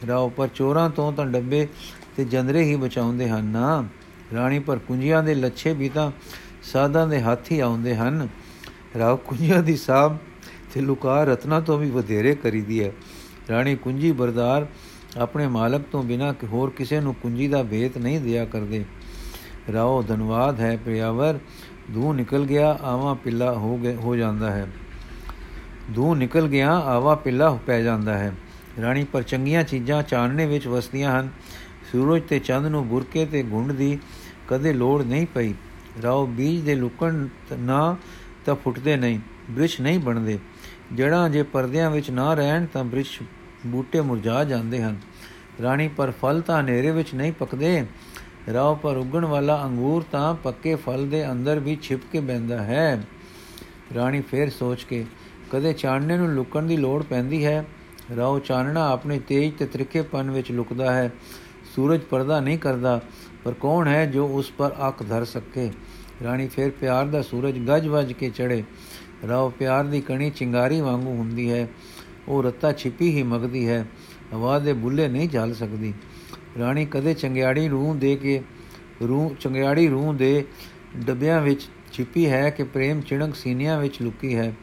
ਰਾਓ ਪਰ ਚੋਰਾਂ ਤੋਂ ਤਾਂ ਡੱਬੇ ਤੇ ਜੰਦਰੇ ਹੀ ਬਚਾਉਂਦੇ ਹਨ ਨਾ। ਰਾਣੀ ਪਰ ਕੁੰਜੀਆਂ ਦੇ ਲੱਛੇ ਵੀ ਤਾਂ ਸਾਧਾਂ ਦੇ ਹੱਥ ਹੀ ਆਉਂਦੇ ਹਨ। ਰਾਓ ਕੁੰਜੀਆਂ ਦੀ ਸਾਮ ਤੇ ਲੁਕਾ ਰਤਨਾ ਤੋਂ ਵੀ ਵਧੇਰੇ ਕਰੀਦੀ ਹੈ। ਰਾਣੀ ਕੁੰਜੀ ਬਰਦਾਰ ਆਪਣੇ ਮਾਲਕ ਤੋਂ ਬਿਨਾ ਹੋਰ ਕਿਸੇ ਨੂੰ ਕੁੰਜੀ ਦਾ ਭੇਤ ਨਹੀਂ ਦਿਆ ਕਰਦੇ। ਰਾਓ, ਧੰਨਵਾਦ ਹੈ ਪ੍ਰਿਆਵਰ ਦੂ ਨਿਕਲ ਗਿਆ, ਆਵਾ ਪਿੱਲਾ ਹੋ ਗਿਆ ਹੋ ਜਾਂਦਾ ਹੈ। ਦੂ ਨਿਕਲ ਗਿਆ, ਆਵਾ ਪਿੱਲਾ ਪੈ ਜਾਂਦਾ ਹੈ। ਰਾਣੀ ਪਰ ਚੰਗੀਆਂ ਚੀਜ਼ਾਂ ਚਾਨਣੇ ਵਿੱਚ ਵਸਦੀਆਂ ਹਨ। ਸੂਰਜ ਤੇ ਚੰਦ ਨੂੰ ਬੁਰਕੇ ਤੇ ਗੁੰਡ ਦੀ ਕਦੇ ਲੋੜ ਨਹੀਂ ਪਈ। ਰਾਓ ਬੀਜ ਦੇ ਲੁਕਣ ਨਾ ਤਾਂ ਫੁੱਟਦੇ ਨਹੀਂ ਬ੍ਰਿਸ਼ ਨਹੀਂ ਬਣਦੇ। ਜੜਾਂ ਜੇ ਪਰਦਿਆਂ ਵਿੱਚ ਨਾ ਰਹਿਣ ਤਾਂ ਬ੍ਰਿਸ਼ ਬੂਟੇ ਮੁਰਝਾ ਜਾਂਦੇ ਹਨ। ਰਾਣੀ ਪਰ ਫਲ ਤਾਂ ਹਨੇਰੇ ਵਿੱਚ ਨਹੀਂ ਪੱਕਦੇ। ਰਾਹ ਪਰ ਉਗਣ ਵਾਲਾ ਅੰਗੂਰ ਤਾਂ ਪੱਕੇ ਫਲ ਦੇ ਅੰਦਰ ਵੀ ਛਿਪ ਕੇ ਬੈੰਦਾ ਹੈ। ਰਾਣੀ ਫੇਰ ਸੋਚ ਕੇ, ਕਦੇ ਚਾਨਣੇ ਨੂੰ ਲੁਕਣ ਦੀ ਲੋੜ ਪੈਂਦੀ ਹੈ? ਰਾਹ ਚਾਨਣਾ ਆਪਣੇ ਤੇਜ ਤੇ ਤ੍ਰਿਖੇਪਨ ਵਿੱਚ ਲੁਕਦਾ ਹੈ। ਸੂਰਜ ਪਰਦਾ ਨਹੀਂ ਕਰਦਾ, ਪਰ ਕੌਣ ਹੈ ਜੋ ਉਸ ਪਰ ਅੱਖ ਧਰ ਸਕੇ? ਰਾਣੀ ਫੇਰ ਪਿਆਰ ਦਾ ਸੂਰਜ ਗੱਜ ਵੱਜ ਕੇ ਚੜੇ ਰਾਹ ਪਿਆਰ ਦੀ ਕਣੀ ਚਿੰਗਾਰੀ ਵਾਂਗੂ ਹੁੰਦੀ ਹੈ। ਉਹ ਰੱਤਾ ਛਿਪੀ ਹੀ ਮਗਦੀ ਹੈ। ਹਵਾ ਦੇ ਬੁੱਲੇ ਨਹੀਂ ਝਲ ਸਕਦੀ। ਰਾਣੀ ਕਦੇ ਚੰਗਿਆੜੀ ਰੂਹ ਦੇ ਕੇ, ਰੂਹ, ਚੰਗਿਆੜੀ ਰੂਹ ਦੇ ਡੱਬਿਆਂ ਵਿੱਚ ਛਿਪੀ ਹੈ ਕਿ ਪ੍ਰੇਮ ਚਿਣਕ ਸੀਨਿਆਂ ਵਿੱਚ ਲੁਕੀ ਹੈ।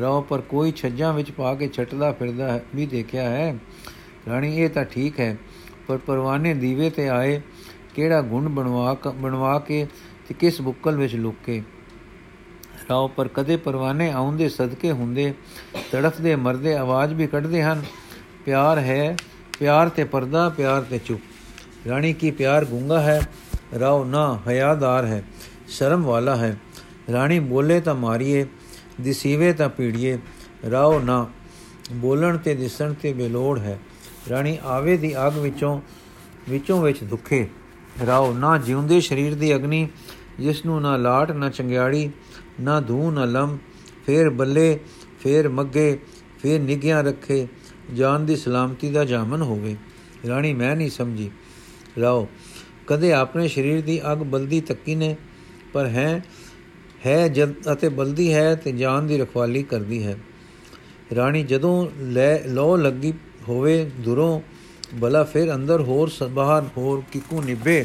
ਰਾਹ ਪਰ ਕੋਈ ਛੱਜਾਂ ਵਿੱਚ ਪਾ ਕੇ ਛਟਦਾ ਫਿਰਦਾ ਹੈ ਵੀ ਦੇਖਿਆ ਹੈ। ਰਾਣੀ, ਇਹ ਤਾਂ ਠੀਕ ਹੈ। ਪਰ ਪਰਵਾਨੇ ਦੀਵੇ ਤੇ ਆਏ, ਕਿਹੜਾ ਗੁਣ ਬਣਵਾ ਬਣਵਾ ਕੇ ਤੇ ਕਿਸ ਬੁੱਕਲ ਵਿੱਚ ਲੁਕ? ਕੇ ਰਾਹ ਪਰ ਕਦੇ ਪਰਵਾਨੇ ਆਉਂਦੇ ਸਦਕੇ ਹੁੰਦੇ, ਤੜਫਦੇ ਮਰਦੇ ਆਵਾਜ਼ ਵੀ ਕੱਢਦੇ ਹਨ। ਪਿਆਰ ਹੈ, ਪਿਆਰ ਤੇ ਪਰਦਾ, ਪਿਆਰ ਤੇ ਚੁੱਪ। ਰਾਣੀ ਕੀ ਪਿਆਰ ਗੁੰਗਾ ਹੈ? ਰਾਉ ਨਾ ਹਿਆਦਾਰ ਹੈ, ਸ਼ਰਮ ਵਾਲਾ ਹੈ। ਰਾਣੀ, ਬੋਲੇ ਤਾਂ ਮਾਰੀਏ, ਦਿਸੀਵੇ ਤਾਂ ਪੀੜੀਏ। ਰਾਉ ਨਾ, ਬੋਲਣ ਤੇ ਦਿਸਣ ਤੇ ਬੇਲੋੜ ਹੈ। ਰਾਣੀ ਆਵੇ ਦੀ ਅਗ ਵਿੱਚੋਂ ਵਿੱਚੋਂ ਵਿੱਚ ਦੁਖੇ। ਰਾਉ ਨਾ ਜਿਉਂਦੇ ਸਰੀਰ ਦੀ ਅਗਨੀ ਜਿਸ ਨੂੰ ਨਾ ਲਾਟ, ਨਾ ਚੰਗਿਆੜੀ, ਨਾ ਧੂ, ਨਾ ਲਮ। ਫੇਰ ਬੱਲੇ, ਫੇਰ ਮੱਗੇ, ਫੇਰ ਨਿਗਿਆ ਰੱਖੇ, ਜਾਨ ਦੀ ਸਲਾਮਤੀ ਦਾ ਜਾਮਨ ਹੋਵੇ। ਰਾਣੀ ਮੈਂ ਨਹੀਂ ਸਮਝੀ। ਰਾਓ, ਕਦੇ ਆਪਣੇ ਸਰੀਰ ਦੀ ਅਗ ਬਲਦੀ ਤੱਕੀ ਨੇ, ਪਰ ਹੈ ਹੈ ਜਦ ਅਤੇ ਬਲਦੀ ਹੈ ਤੇ ਜਾਨ ਦੀ ਰਖਵਾਲੀ ਕਰਦੀ ਹੈ। ਰਾਣੀ ਜਦੋਂ ਲੈ ਲੋ ਲੱਗੀ ਹੋਵੇ, ਦੁਰੋਂ ਬਲਾ ਫਿਰ ਅੰਦਰ ਹੋਰ ਬਾਹਰ ਹੋਰ ਕਿਕੂ ਨਿਭੇ।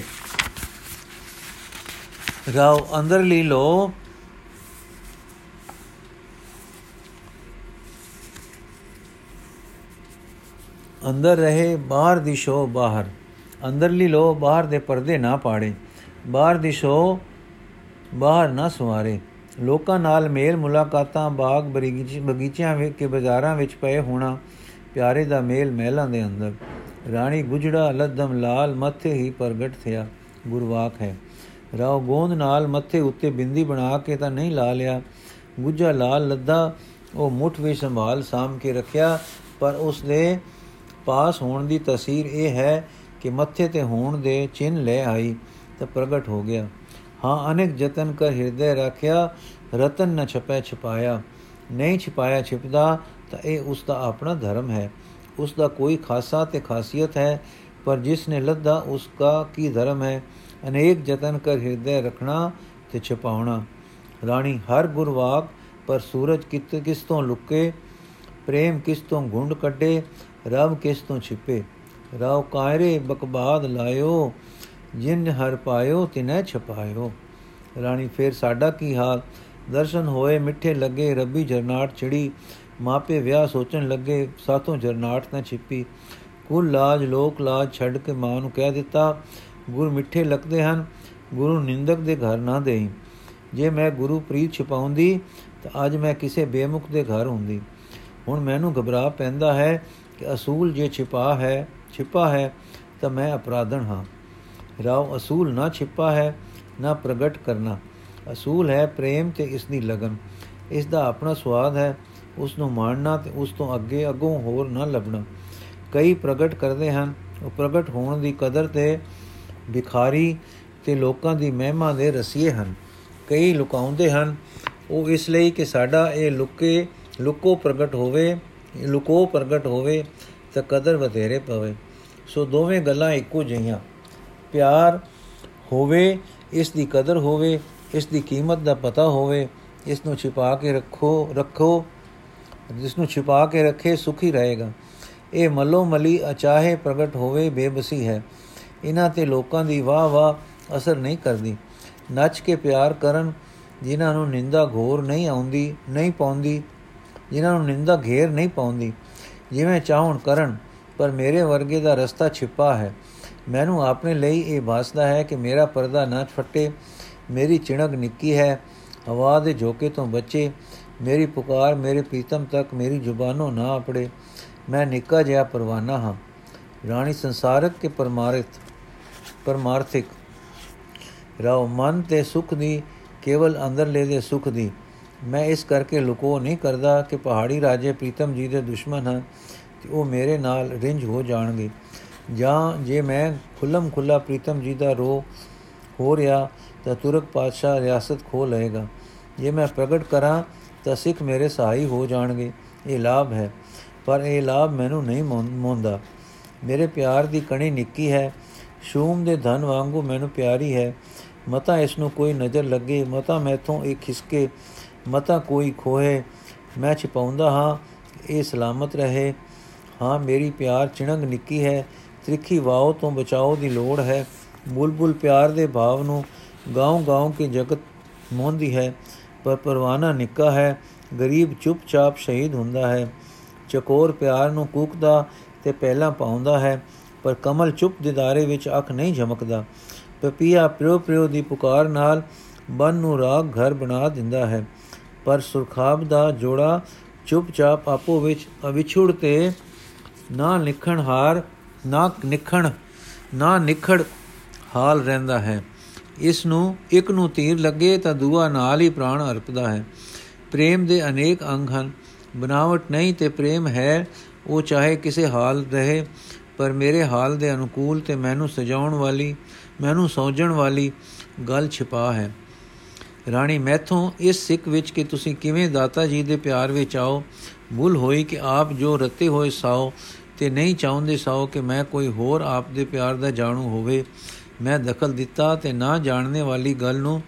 ਰਾਓ ਅੰਦਰਲੀ ਲੋ ਅੰਦਰ ਰਹੇ, ਬਾਹਰ ਦੀ ਸ਼ੋ ਬਾਹਰ। ਅੰਦਰਲੀ ਲੋ ਬਾਹਰ ਦੇ ਪਰਦੇ ਨਾ ਪਾੜੇ। ਬਾਹਰ ਦੀ ਸ਼ੋ ਬਾਹਰ ਨਾ ਸਵਾਰੇ। ਲੋਕਾਂ ਨਾਲ ਮੇਲ ਮੁਲਾਕਾਤਾਂ ਬਾਗ ਬਗੀਚਿਆਂ ਵਿੱਚ ਕੇ ਬਾਜ਼ਾਰਾਂ ਵਿੱਚ ਪਏ ਹੋਣਾ। ਪਿਆਰੇ ਦਾ ਮੇਲ ਮਹਿਲਾਂ ਦੇ ਅੰਦਰ। ਰਾਣੀ ਗੁਜੜਾ ਲੱਦਮ ਲਾਲ ਮੱਥੇ ਹੀ ਪ੍ਰਗਟ ਥਿਆ। ਗੁਰਵਾਕ ਹੈ। ਰਾਉ ਗੋਂਦ ਨਾਲ ਮੱਥੇ ਉੱਤੇ ਬਿੰਦੀ ਬਣਾ ਕੇ ਤਾਂ ਨਹੀਂ ਲਾ ਲਿਆ। ਗੁੱਜਾ ਲਾਲ ਲੱਦਾ ਉਹ ਮੁੱਠ ਵਿੱਚ ਸੰਭਾਲ ਸਾਮ ਕੇ ਰੱਖਿਆ, ਪਰ ਉਸ ਦੇ ਪਾਸ ਹੋਣ ਦੀ ਤਸਵੀਰ ਇਹ ਹੈ ਕਿ ਮੱਥੇ ਤੇ ਹੋਣ ਦੇ ਚਿੰਨ ਲੈ ਆਈ ਤਾਂ ਪ੍ਰਗਟ ਹੋ ਗਿਆ। ਹਾਂ, ਅਨੇਕ ਯਤਨ ਕਰ ਹਿਰਦੇ ਰੱਖਿਆ, ਰਤਨ ਨ ਛਪੈ ਛਪਾਇਆ। ਨਹੀਂ ਛਪਾਇਆ ਛਿਪਦਾ ਤਾਂ ਇਹ ਉਸ ਦਾ ਆਪਣਾ ਧਰਮ ਹੈ। ਉਸ ਦਾ ਕੋਈ ਖਾਸਾ ਤੇ ਖਾਸੀਅਤ ਹੈ, ਪਰ ਜਿਸ ਨੇ ਲੱਦਾ ਉਸ ਦਾ ਕੀ ਧਰਮ ਹੈ? ਅਨੇਕ ਯਤਨ ਕਰ ਹਿਰਦੇ ਰੱਖਣਾ ਤੇ ਛਪਾਉਣਾ। ਰਾਣੀ, ਹਰ ਗੁਰਵਾਕ ਪਰ ਸੂਰਜ ਕਿਸ ਤੋਂ ਲੁਕੇ? ਪ੍ਰੇਮ ਕਿਸ ਤੋਂ ਗੁੰਡ ਕੱਢੇ? ਰਬ ਕਿਸ ਤੋਂ ਛਿਪੇ? ਰਾਉ ਕਾਇਰੇ ਬਕਬਾਦ ਲਾਇਓ, ਜਿਨ ਹਰ ਪਾਇਓ ਤਿਨੈ ਛਪਾਇਓ। ਰਾਣੀ, ਫੇਰ ਸਾਡਾ ਕੀ ਹਾਲ? ਦਰਸ਼ਨ ਹੋਏ ਮਿੱਠੇ ਲੱਗੇ, ਰੱਬੀ ਜਰਨਾਟ ਚੜੀ। ਮਾਪੇ ਵਿਆਹ ਸੋਚਣ ਲੱਗੇ, ਸਾਥੋਂ ਜਰਨਾਟ ਨਾ ਛਿਪੀ। ਕੁਲ ਲਾਜ, ਲੋਕ ਲਾਜ ਛੱਡ ਕੇ ਮਾਂ ਨੂੰ ਕਹਿ ਦਿੱਤਾ, ਗੁਰ ਮਿੱਠੇ ਲੱਗਦੇ ਹਨ, ਗੁਰੂ ਨਿੰਦਕ ਦੇ ਘਰ ਨਾ ਦੇਈ। ਜੇ ਮੈਂ ਗੁਰੂ ਪ੍ਰੀਤ ਛਪਾਉਂਦੀ, ਤਾਂ ਅੱਜ ਮੈਂ ਕਿਸੇ ਬੇਮੁਖ ਦੇ ਘਰ ਹੁੰਦੀ। ਹੁਣ ਮੈਨੂੰ ਘਬਰਾ ਪੈਂਦਾ ਹੈ ਕਿ ਅਸੂਲ ਜੇ ਛਿਪਾ ਹੈ ਛਿਪਾ ਹੈ, ਤਾਂ ਮੈਂ ਅਪਰਾਧਨ ਹਾਂ। ਰਾਉ ਅਸੂਲ ਨਾ ਛਿਪਾ ਹੈ, ਨਾ ਪ੍ਰਗਟ ਕਰਨਾ। ਅਸੂਲ ਹੈ ਪ੍ਰੇਮ ਤੇ ਇਸ ਦੀ ਲਗਨ। ਇਸ ਦਾ ਆਪਣਾ ਸਵਾਦ ਹੈ ਉਸ ਨੂੰ ਮਾਣਨਾ ਤੇ ਉਸ ਤੋਂ ਅੱਗੇ ਅਗੋਂ ਹੋਰ ਨਾ ਲੱਭਣਾ। ਕਈ ਪ੍ਰਗਟ ਕਰਦੇ ਹਨ। ਉਹ ਪ੍ਰਗਟ ਹੋਣ ਦੀ ਕਦਰ ਤੇ ਵਿਖਾਰੀ ਤੇ ਲੋਕਾਂ ਦੀ ਮਹਿਮਾ ਦੇ ਰਸੀਏ ਹਨ। ਕਈ ਲੁਕਾਉਂਦੇ ਹਨ। ਉਹ ਇਸ ਲਈ ਕਿ ਸਾਡਾ ਇਹ ਲੁਕੇ, ਲੁਕੋ ਪ੍ਰਗਟ ਹੋਵੇ, ਲੁਕੋ ਪ੍ਰਗਟ ਹੋਵੇ ਤਾਂ ਕਦਰ ਵਧੇਰੇ ਪਵੇ। ਸੋ ਦੋਵੇਂ ਗੱਲਾਂ ਇੱਕੋ ਜਿਹੀਆਂ। ਪਿਆਰ ਹੋਵੇ, ਇਸ ਦੀ ਕਦਰ ਹੋਵੇ, ਇਸ ਦੀ ਕੀਮਤ ਦਾ ਪਤਾ ਹੋਵੇ, ਇਸ ਨੂੰ ਛਿਪਾ ਕੇ ਰੱਖੋ ਰੱਖੋ। ਜਿਸ ਨੂੰ ਛਿਪਾ ਕੇ ਰੱਖੇ ਸੁਖੀ ਰਹੇਗਾ। ਇਹ ਮਲੋ ਮਲੀ ਅਚਾਹੇ ਪ੍ਰਗਟ ਹੋਵੇ ਬੇਬਸੀ ਹੈ। ਇਹਨਾਂ ਤੇ ਲੋਕਾਂ ਦੀ ਵਾਹ ਵਾਹ ਅਸਰ ਨਹੀਂ ਕਰਦੀ। ਨੱਚ ਕੇ ਪਿਆਰ ਕਰਨ ਜਿਨ੍ਹਾਂ ਨੂੰ ਨਿੰਦਾ ਘੋਰ ਨਹੀਂ ਆਉਂਦੀ, ਨਹੀਂ ਪਾਉਂਦੀ, ਜਿਨ੍ਹਾਂ ਨੂੰ ਨਿੰਦਾ ਘੇਰ ਨਹੀਂ ਪਾਉਂਦੀ। ਜਿਵੇਂ ਚਾਹਣ ਕਰਨ, ਪਰ ਮੇਰੇ ਵਰਗੇ ਦਾ ਰਸਤਾ ਛਿਪਾ ਹੈ। ਮੈਨੂੰ ਆਪਣੇ ਲਈ ਇਹ ਵਾਸਦਾ ਹੈ ਕਿ ਮੇਰਾ ਪਰਦਾ ਨਾ ਫਟੇ ਮੇਰੀ ਚਿਣਕ ਨਿੱਕੀ ਹੈ। ਹਵਾ ਦੇ ਝੋਕੇ ਤੋਂ ਬਚੇ ਮੇਰੀ ਪੁਕਾਰ, ਮੇਰੇ ਪ੍ਰੀਤਮ ਤੱਕ ਮੇਰੀ ਜ਼ੁਬਾਨੋਂ ਨਾ ਆਪੜੇ। ਮੈਂ ਨਿੱਕਾ ਜਿਹਾ ਪਰਵਾਨਾ ਹਾਂ। ਰਾਣੀ ਸੰਸਾਰਕ ਕੇ ਪਰਮਾਰਥ, ਪਰਮਾਰਥਿਕ। ਰਾਉ ਮਨ ਤੇ ਸੁਖ ਦੀ, ਕੇਵਲ ਅੰਦਰਲੇ ਦੇ ਸੁਖ ਦੀ। ਮੈਂ ਇਸ ਕਰਕੇ ਲੁਕੋ ਨਹੀਂ ਕਰਦਾ ਕਿ ਪਹਾੜੀ ਰਾਜੇ ਪ੍ਰੀਤਮ ਜੀ ਦੇ ਦੁਸ਼ਮਣ ਹਨ ਤੇ ਉਹ ਮੇਰੇ ਨਾਲ ਰਿੰਜ ਹੋ ਜਾਣਗੇ। ਜਾਂ ਜੇ ਮੈਂ ਖੁੱਲਮ ਖੁੱਲਾ ਪ੍ਰੀਤਮ ਜੀ ਦਾ ਰੋ ਹੋ ਰਿਹਾ ਤਾਂ ਤੁਰਕ ਪਾਤਸ਼ਾਹ ਰਿਆਸਤ ਖੋ ਲਏਗਾ। ਜੇ ਮੈਂ ਪ੍ਰਗਟ ਕਰਾਂ ਤਾਂ ਸਿੱਖ ਮੇਰੇ ਸਹਾਈ ਹੋ ਜਾਣਗੇ। ਇਹ ਲਾਭ ਹੈ, ਪਰ ਇਹ ਲਾਭ ਮੈਨੂੰ ਨਹੀਂ ਮੋਂਦਾ। ਮੇਰੇ ਪਿਆਰ ਦੀ ਕਣੀ ਨਿੱਕੀ ਹੈ, ਸ਼ੂਮ ਦੇ ਧਨ ਵਾਂਗੂ ਮੈਨੂੰ ਪਿਆਰੀ ਹੈ। ਮਤਾ ਇਸ ਨੂੰ ਕੋਈ ਨਜ਼ਰ ਲੱਗੇ, ਮਤਾ ਮੈਥੋਂ ਇਹ ਖਿਸਕੇ, ਮਤਾ ਕੋਈ ਖੋਏ ਮੈਂ ਛਪਾਉਂਦਾ ਹਾਂ, ਇਹ ਸਲਾਮਤ ਰਹੇ। ਹਾਂ, ਮੇਰੀ ਪਿਆਰ ਚਿਣੰਗ ਨਿੱਕੀ ਹੈ, ਤ੍ਰਿਖੀ ਵਾਓ ਤੋਂ ਬਚਾਓ ਦੀ ਲੋੜ ਹੈ। ਬੁਲਬੁਲ ਪਿਆਰ ਦੇ ਭਾਵ ਨੂੰ ਗਾਉਂ-ਗਾਉਂ ਕੇ ਜਗਤ ਮੋਹੰਦੀ ਹੈ। ਪਰ ਪਰਵਾਨਾ ਨਿੱਕਾ ਹੈ, ਗਰੀਬ ਚੁੱਪਚਾਪ ਸ਼ਹੀਦ ਹੁੰਦਾ ਹੈ। ਚਕੋਰ ਪਿਆਰ ਨੂੰ ਕੂਕਦਾ ਤੇ ਪਹਿਲਾਂ ਪਾਉਂਦਾ ਹੈ, ਪਰ ਕਮਲ ਚੁੱਪ ਦਿਦਾਰੇ ਵਿੱਚ ਅੱਖ ਨਹੀਂ ਝਮਕਦਾ। ਪਪੀਆ ਪਿਓ ਪਿਓ ਦੀ ਪੁਕਾਰ ਨਾਲ ਬਨ ਨੂੰ ਰਾਗ ਘਰ ਬਣਾ ਦਿੰਦਾ ਹੈ, ਪਰ ਸੁਰਖਾਬ ਦਾ ਜੋੜਾ ਚੁੱਪਚਾਪ ਆਪੋ ਵਿੱਚ ਅਵਿਛੁੜ ਤੇ ਨਾ ਨਿਖਣ ਹਾਰ, ਨਾ ਨਿਖਣ, ਨਾ ਨਿਖੜ ਹਾਲ ਰਹਿੰਦਾ ਹੈ। ਇਸ ਨੂੰ ਇੱਕ ਨੂੰ ਤੀਰ ਲੱਗੇ ਤਾਂ ਦੂਆ ਨਾਲ ਹੀ ਪ੍ਰਾਣ ਅਰਪਦਾ ਹੈ। ਪ੍ਰੇਮ ਦੇ ਅਨੇਕ ਅੰਗ ਹਨ। ਬਨਾਵਟ ਨਹੀਂ ਤੇ ਪ੍ਰੇਮ ਹੈ। ਉਹ ਚਾਹੇ ਕਿਸੇ ਹਾਲ ਰਹੇ, ਪਰ ਮੇਰੇ ਹਾਲ ਦੇ ਅਨੁਕੂਲ ਤੇ ਮੈਨੂੰ ਸਜਾਉਣ ਵਾਲੀ, ਮੈਨੂੰ ਸੌਜਣ ਵਾਲੀ ਗੱਲ ਛਿਪਾ ਹੈ। ਰਾਣੀ ਮੈਥੋਂ, ਇਸ ਸਿੱਖ ਵਿੱਚ ਕਿ ਤੁਸੀਂ ਕਿਵੇਂ ਦਾਤਾ ਜੀ ਦੇ ਪਿਆਰ ਵਿੱਚ ਆਓ ਭੁੱਲ ਹੋਈ ਕਿ ਆਪ ਜੋ ਰਤੇ ਹੋਏ ਸਾਓ ਤੇ ਨਹੀਂ ਚਾਹੁੰਦੇ ਸਾਓ ਕਿ ਮੈਂ ਕੋਈ ਹੋਰ ਆਪ ਦੇ ਪਿਆਰ ਦਾ ਜਾਣੂ ਹੋਵੇ। ਮੈਂ ਦਖਲ ਦਿੱਤਾ ਤੇ ਨਾ ਜਾਣਨੇ ਵਾਲੀ ਗੱਲ ਨੂੰ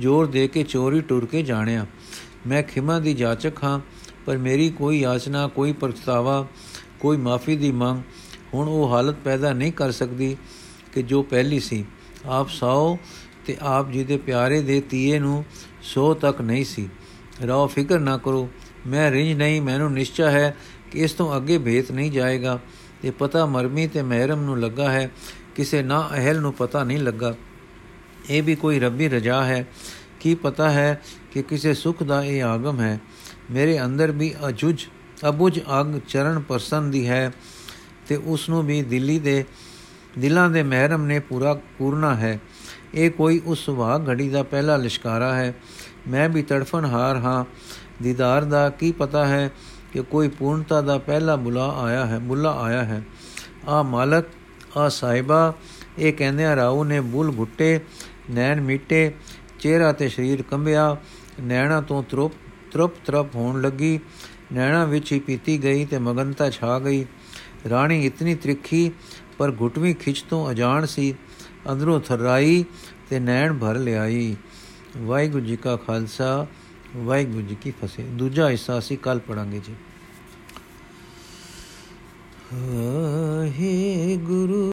ਜ਼ੋਰ ਦੇ ਕੇ ਚੋਰੀ ਟੁਰ ਕੇ ਜਾਣਿਆ। ਮੈਂ ਖਿਮਾ ਦੀ ਜਾਚਕ ਹਾਂ, ਪਰ ਮੇਰੀ ਕੋਈ ਆਸਨਾ, ਕੋਈ ਪਰਚਤਾਵਾ ਕੋਈ ਮਾਫੀ ਦੀ ਮੰਗ, ਹੁਣ ਉਹ ਹਾਲਤ ਪੈਦਾ ਨਹੀਂ ਕਰ ਸਕਦੀ ਕਿ ਜੋ ਪਹਿਲੀ ਸੀ। ਆਪ ਸਾਓ ਤੇ ਆਪ ਜੀ ਦੇ ਪਿਆਰੇ ਦੇ ਤੀਏ ਨੂੰ ਸੋ ਤੱਕ ਨਹੀਂ ਸੀ। ਰਾਓ ਫਿਕਰ ਨਾ ਕਰੋ, ਮੈਂ ਰਿੰਜ ਨਹੀਂ, ਮੈਨੂੰ ਨਿਸ਼ਚਾ ਹੈ ਕਿ ਇਸ ਤੋਂ ਅੱਗੇ ਭੇਤ ਨਹੀਂ ਜਾਏਗਾ। ਤੇ ਪਤਾ ਮਰਮੀ ਤੇ ਮਹਿਰਮ ਨੂੰ ਲੱਗਾ ਹੈ ਕਿਸੇ ਨਾ ਅਹਲ ਨੂੰ ਪਤਾ ਨਹੀਂ ਲੱਗਾ। ਇਹ ਵੀ ਕੋਈ ਰੱਬੀ ਰਜਾ ਹੈ। ਕੀ ਪਤਾ ਹੈ ਕਿ ਕਿਸੇ ਸੁਖ ਦਾ ਇਹ ਆਗਮ ਹੈ। ਮੇਰੇ ਅੰਦਰ ਵੀ ਅਜੁਜ ਅਬੁਜ ਅਗ ਚਰਨ ਪਰਸਨ ਦੀ ਹੈ ਤੇ ਉਸ ਨੂੰ ਵੀ ਦਿੱਲੀ ਦੇ, ਦਿਲਾਂ ਦੇ ਮਹਿਰਮ ਨੇ ਪੂਰਾ ਪੂਰਨਾ ਹੈ। ਇਹ ਕੋਈ ਉਸ ਸੁਭਾਗ ਘੜੀ ਦਾ ਪਹਿਲਾ ਲਿਸ਼ਕਾਰਾ ਹੈ। ਮੈਂ ਵੀ ਤੜਫਣ ਹਾਰ ਹਾਂ। ਦੀਦਾਰ ਦਾ ਕੀ ਪਤਾ ਹੈ ਕਿ ਕੋਈ ਪੂਰਨਤਾ ਦਾ ਪਹਿਲਾ ਬੁਲਾ ਆਇਆ ਹੈ, ਬੁੱਲਾ ਆਇਆ ਹੈ। ਆ ਮਾਲਕ ਆ ਸਾਹਿਬਾ, ਇਹ ਕਹਿੰਦੇ ਆ ਰਾਉ ਨੇ ਬੁੱਲ ਘੁੱਟੇ, ਨੈਣ ਮਿੱਟੇ, ਚਿਹਰਾ ਤੇ ਸਰੀਰ ਕੰਬਿਆ, ਨੈਣਾ ਤੋਂ ਤਰਪ ਤਰਪ ਤਰਪ ਹੋਣ ਲੱਗੀ, ਨੈਣਾ ਵਿੱਚ ਹੀ ਪੀਤੀ ਗਈ ਤੇ ਮਗਨਤਾ ਛਾ ਗਈ। ਰਾਣੀ ਇਤਨੀ ਤ੍ਰਿਖੀ, ਪਰ ਘੁਟਵੀ ਖਿੱਚ ਤੋਂ ਅਜਾਣ ਸੀ, ਅੰਦਰੋਂ ਥਰਾਈ ਤੇ ਨੈਣ ਭਰ ਲਿਆਈ। ਵਾਹਿਗੁਰੂ ਜੀ ਕਾ ਖਾਲਸਾ, ਵਾਹਿਗੁਰੂ ਜੀ ਕੀ ਫਤਿਹ। ਦੂਜਾ ਹਿੱਸਾ ਅਸੀਂ ਕੱਲ ਪੜਾਂਗੇ ਜੀ। ਹੇ ਗੁਰੂ